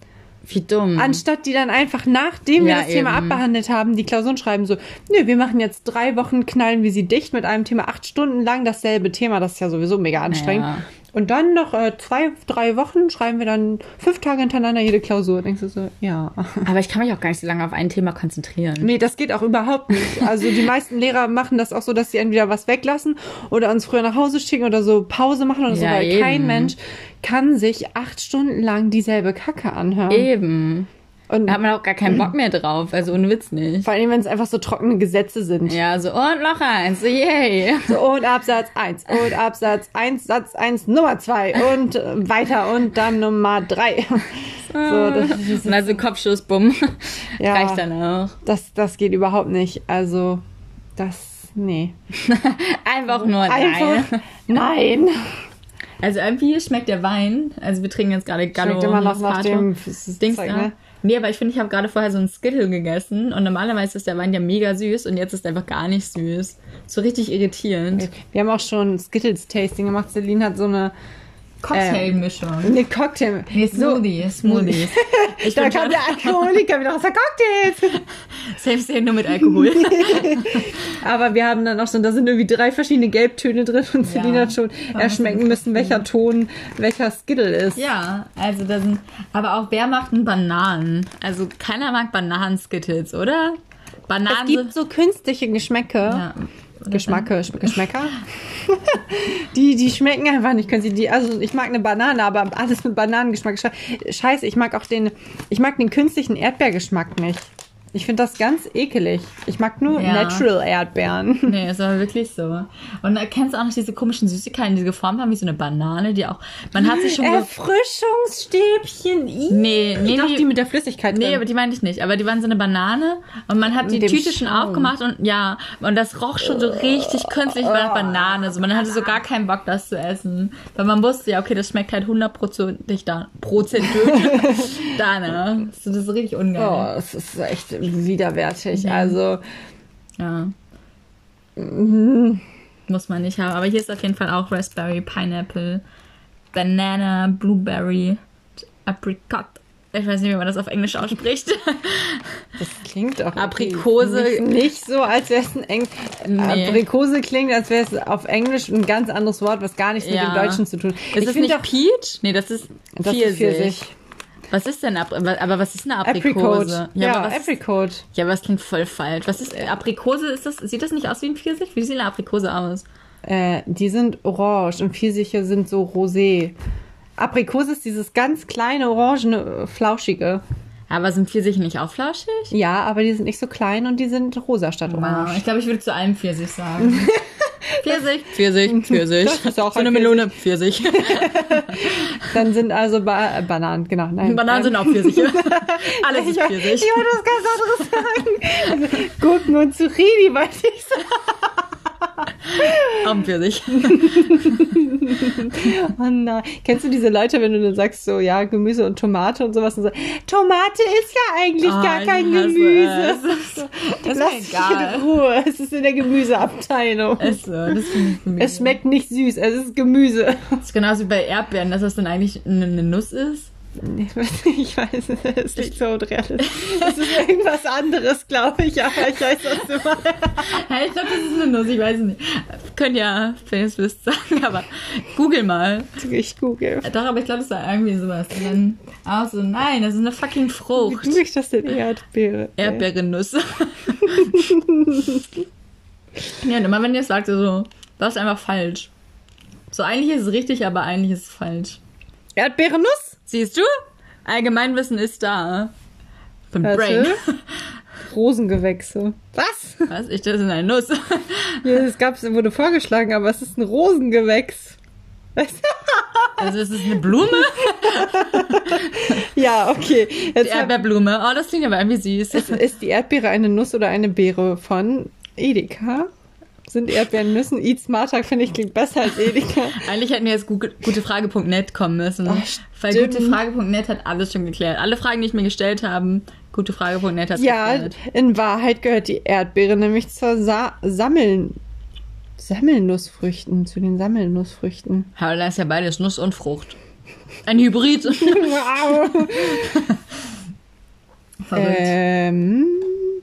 Wie dumm. Anstatt die dann einfach, nachdem wir Ja, das Thema eben. abbehandelt haben, die Klausuren schreiben so, nö, wir machen jetzt drei Wochen, knallen wir sie dicht mit einem Thema, acht Stunden lang dasselbe Thema, das ist ja sowieso mega anstrengend. Ja. Und dann noch äh, zwei, drei Wochen schreiben wir dann fünf Tage hintereinander jede Klausur. Denkst du so, ja. aber ich kann mich auch gar nicht so lange auf ein Thema konzentrieren. Nee, das geht auch überhaupt nicht. Also die meisten Lehrer machen das auch so, dass sie entweder was weglassen oder uns früher nach Hause schicken oder so Pause machen oder so, Ja, weil eben. kein Mensch kann sich acht Stunden lang dieselbe Kacke anhören. Eben. Und Da hat man auch gar keinen Bock mehr drauf. Also ohne Witz nicht. vor allem, wenn es einfach so trockene Gesetze sind. Ja, so, und noch eins, so, yay. So, und Absatz 1 und Absatz 1, Satz 1, Nummer 2 und weiter und dann Nummer 3. So, das, das, Und also Kopfschuss, bumm. Ja. Reicht dann auch. das, das geht überhaupt nicht. Also, das, nee. Einfach nur nein. Einfach, nein. Also irgendwie schmeckt der Wein, also wir trinken jetzt gerade Gallo Schmeckt immer noch nach dem das ist Dings da. ne? Nee, aber ich finde, ich habe gerade vorher so einen Skittle gegessen und normalerweise ist der Wein ja mega süß und jetzt ist er einfach gar nicht süß. So richtig irritierend. Wir haben auch schon Skittles-Tasting gemacht. Celine hat so eine, Cocktailmischung. eine Cocktail. Nee, Smoothie, Smoothies. Ich Da kam der Alkoholiker wieder aus der Cocktails. selbst hier nur mit Alkohol. Aber wir haben dann auch schon, da sind irgendwie drei verschiedene Gelbtöne drin und Celine Ja. hat schon erschmecken müssen, welcher Ton welcher Skittle ist. ja, also da sind, aber auch wer macht einen Bananen? Also keiner mag Bananen-Skittles, oder? Bananen Es gibt so künstliche Geschmäcke. ja. Geschmacke, Sch- Geschmäcker. die, die schmecken einfach nicht. Können sie die, also ich mag eine Banane, aber alles mit Bananengeschmack. Sche- Scheiße, ich mag auch den, ich mag den künstlichen Erdbeergeschmack nicht. Ich finde das ganz ekelig. Ich mag nur Ja. Natural Erdbeeren. Nee, ist aber wirklich so. Und da kennst du auch noch diese komischen Süßigkeiten, die geformt haben wie so eine Banane, die auch. Man hat sich schon. Erfrischungsstäbchen. Nee, nee, Doch, die- die mit der Flüssigkeit Nee, drin. aber die meinte ich nicht. Aber die waren so eine Banane und man hat die Tüte schon aufgemacht und ja, und das roch schon so richtig künstlich nach Banane. So, man hatte so gar keinen Bock, das zu essen. Weil man wusste ja, okay, das schmeckt halt hundertprozentig da, prozentös danach. So, das ist richtig Oh, ungeil. es ist echt widerwärtig. Also, Ja. Muss man nicht haben. Aber hier ist auf jeden Fall auch Raspberry, Pineapple, Banana, Blueberry, Apricot. Ich weiß nicht, wie man das auf Englisch ausspricht. das klingt auch Aprikose. Nicht, nicht so, als wäre es ein Eng. Nee. Aprikose klingt, als wäre es auf Englisch ein ganz anderes Wort, was gar nichts mit Ja. dem Deutschen zu tun Ist ich es nicht auch- Peach? Nee, das ist das Pfirsich. ist Pfirsich. Was ist denn Apri aber was ist eine Apricot. Aprikose? Ja, aber was Apricot. ja, aber das klingt voll falsch. Was ist Aprikose? Ist das sieht das nicht aus wie ein Pfirsich? Wie sieht eine Aprikose aus? Äh, die sind orange und Pfirsiche sind so rosé. Aprikose ist dieses ganz kleine, orangene, flauschige. Aber sind Pfirsiche nicht auch flauschig? Ja, aber die sind nicht so klein und die sind rosa statt Wow. orange. Ich glaube, ich würde zu allem Pfirsich sagen. Pfirsich, Pfirsich, Pfirsich. Das ist auch so ein eine Melone, Pfirsich. Dann sind also ba Bananen, genau. Nein, Bananen sind auch Pfirsiche. Alles ist ich, Pfirsich. ich wollte was ganz anderes sagen. Gurken und Zucchini, wollte ich sagen. Auch ein Pfirsich. Oh nein. Kennst du diese Leute, wenn du dann sagst, so, ja, Gemüse und Tomate und sowas und so, Tomate ist ja eigentlich Ah, gar ich kein Gemüse. es. Das ist Lass mich egal. in Ruhe. Es ist in der Gemüseabteilung. Ist so, das. Es schmeckt nicht süß, es ist Gemüse. Das ist genauso wie bei Erdbeeren, dass das dann eigentlich eine Nuss ist. Ich weiß nicht, es ist nicht so realistisch. Es ist irgendwas anderes, glaube ich, aber ich weiß, was du meinst. Hey, ich glaube, das ist eine Nuss, ich weiß es nicht. Könnt ja, wenn ihr es wisst, sagen, aber google mal. Ich google. Doch, aber ich glaube, das war irgendwie sowas. Und dann auch so, nein, das ist eine fucking Wie Frucht. google ich das denn Erdbeere? Erdbeerennuss. ja, und immer wenn ihr es sagt, so, das ist einfach falsch. So, eigentlich ist es richtig, aber eigentlich ist es falsch. Erdbeerennuss? Siehst du? Allgemeinwissen ist da. Von Warte. Brain. Rosengewächse. Was? Was? Ich, das ist eine Nuss. Ja, es gab, wurde vorgeschlagen, aber es ist ein Rosengewächs. Also, es ist eine Blume? ja, okay. Die Jetzt hab, Erdbeerblume. Oh, das klingt aber irgendwie süß. ist, ist die Erdbeere eine Nuss oder eine Beere von Edeka? Sind Erdbeeren Nüssen? Eat Smarter finde ich klingt besser als Edeka. Eigentlich hätten wir jetzt gutefrage.net kommen müssen. Ach, weil gutefrage.net hat alles schon geklärt. Alle Fragen, die ich mir gestellt habe, gutefrage.net hat Ja, geklärt. in Wahrheit gehört die Erdbeere nämlich zur Sa Sammeln Sammelnussfrüchten, zu den Sammelnussfrüchten. Aber da ist ja beides Nuss und Frucht. Ein Hybrid. Wow. Verrückt. ähm,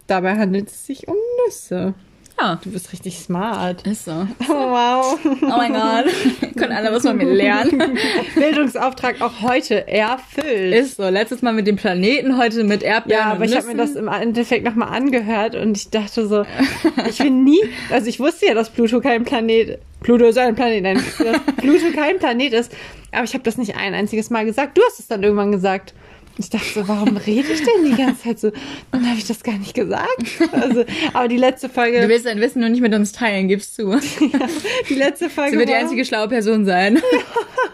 dabei handelt es sich um Nüsse. Ja, Du bist richtig smart. ist so. Oh, wow. Oh mein Gott. Können alle was von mir lernen. Bildungsauftrag auch heute erfüllt. Ist so. Letztes Mal mit dem Planeten, heute mit Erdbeeren ja, aber ich habe mir das im Endeffekt nochmal angehört und ich dachte so, ich bin nie, also ich wusste ja, dass Pluto kein Planet, Pluto ist ein Planet, nein, dass Pluto kein Planet ist, aber ich habe das nicht ein einziges Mal gesagt. Du hast es dann irgendwann gesagt. Ich dachte so, warum rede ich denn die ganze Zeit so? Dann habe ich das gar nicht gesagt. Also, aber die letzte Folge, Du willst dein Wissen nur nicht mit uns teilen, gibst du. die letzte Folge, Sie wird die einzige schlaue Person sein.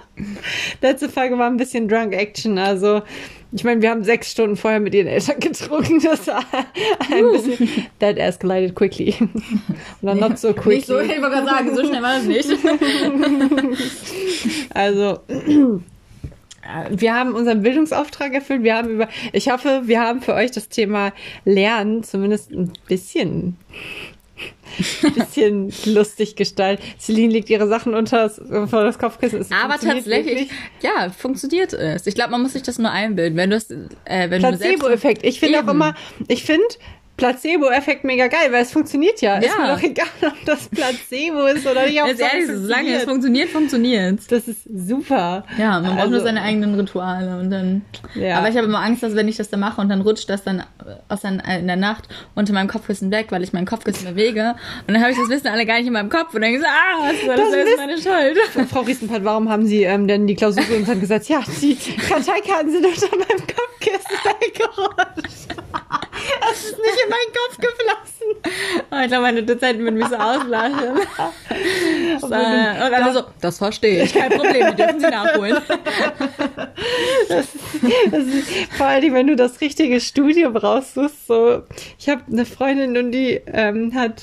letzte Folge war ein bisschen Drunk Action. Also, ich meine, wir haben sechs Stunden vorher mit ihren Eltern getrunken. Das war ein bisschen, that escalated quickly. Oder not so quickly. Nicht so, ich wollte gerade sagen, so schnell war das nicht. Also, wir haben unseren Bildungsauftrag erfüllt. Wir haben über, ich hoffe, wir haben für euch das Thema Lernen zumindest ein bisschen, bisschen lustig gestaltet. Celine legt ihre Sachen unter das, vor das Kopfkissen. Es Aber tatsächlich, wirklich. ja, funktioniert es. Ich glaube, man muss sich das nur einbilden. Wenn du es, äh, wenn Placebo-Effekt. Ich finde auch immer, ich finde Placebo-Effekt mega geil, weil es funktioniert ja. Ist Ja. mir doch egal, ob das Placebo ist oder nicht. Jetzt ehrlich, solange es funktioniert, funktioniert. Das ist super. Ja, man braucht Also- nur seine eigenen Rituale und dann. Ja. Aber ich habe immer Angst, dass wenn ich das dann mache und dann rutscht das dann aus der, in der Nacht unter meinem Kopfkissen weg, weil ich mein Kopfkissen bewege. Und dann habe ich das Wissen alle gar nicht in meinem Kopf und dann so, ah, das, das, Das ist meine Schuld. Frau Riesenpart, warum haben Sie ähm, denn die Klausur für uns dann gesagt, ja, die Karteikarten sind unter meinem Kopfkissen weggerutscht. Das ist nicht in meinen Kopf geflossen. Oh, ich glaube, meine Dozenten würden mich so auslachen. So, und alle so, das verstehe ich, kein Problem, die dürfen sie nachholen. Das, das ist, vor allem, wenn du das richtige Studium raussuchst, so, ich habe eine Freundin und die ähm, hat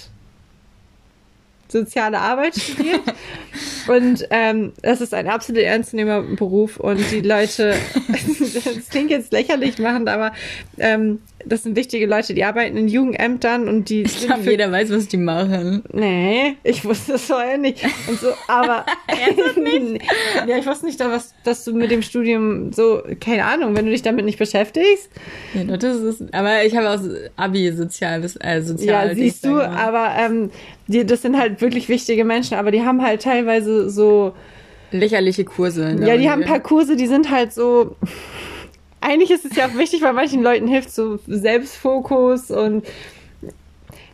soziale Arbeit studiert. und ähm, das ist ein absolut ernstzunehmer Beruf. Und die Leute, das klingt jetzt lächerlich machend, aber ähm, das sind wichtige Leute, die arbeiten in Jugendämtern und die ich glaube, jeder weiß, was die machen. Nee, ich wusste es vorher nicht. Und so, aber nicht? ja, ich wusste nicht, dass, dass du mit dem Studium so, keine Ahnung, wenn du dich damit nicht beschäftigst. Ja, das ist, aber ich habe auch Abi Soziales, äh, Sozial. Ja, siehst du, aber ähm, die, das sind halt wirklich wichtige Menschen, aber die haben halt teilweise so lächerliche Kurse. Ja, die haben ein paar Kurse, die sind halt so eigentlich ist es ja auch wichtig, weil manchen Leuten hilft so Selbstfokus und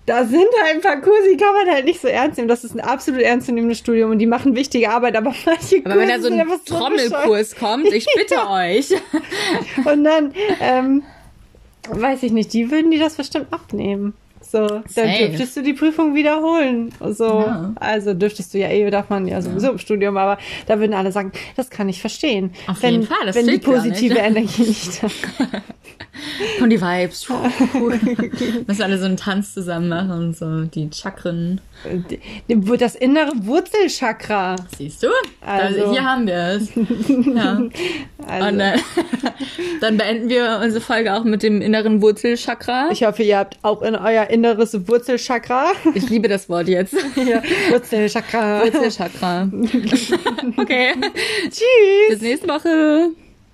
da sind halt ein paar Kurse, die kann man halt nicht so ernst nehmen. Das ist ein absolut ernstzunehmendes Studium und die machen wichtige Arbeit, aber manche Aber wenn da so ein Trommelkurs so kommt, ich bitte euch. Und dann, ähm, weiß ich nicht, die würden die das bestimmt abnehmen. So, dann Safe. dürftest du die Prüfung wiederholen. So, ja. also dürftest du ja eh, darf man ja sowieso ja. im Studium, aber da würden alle sagen, das kann ich verstehen. Auf wenn, jeden Fall, das wenn die positive Energie nicht. Und die Vibes. Dass alle so einen Tanz zusammen machen, so die Chakren. Das innere Wurzelchakra. Siehst du? Also. hier haben wir es. Ja. Also. Und, äh, dann beenden wir unsere Folge auch mit dem inneren Wurzelchakra. Ich hoffe, ihr habt auch in euer inneres Wurzelchakra. Ich liebe das Wort jetzt. Ja. Wurzelchakra. Wurzelchakra. okay. Tschüss. Bis nächste Woche.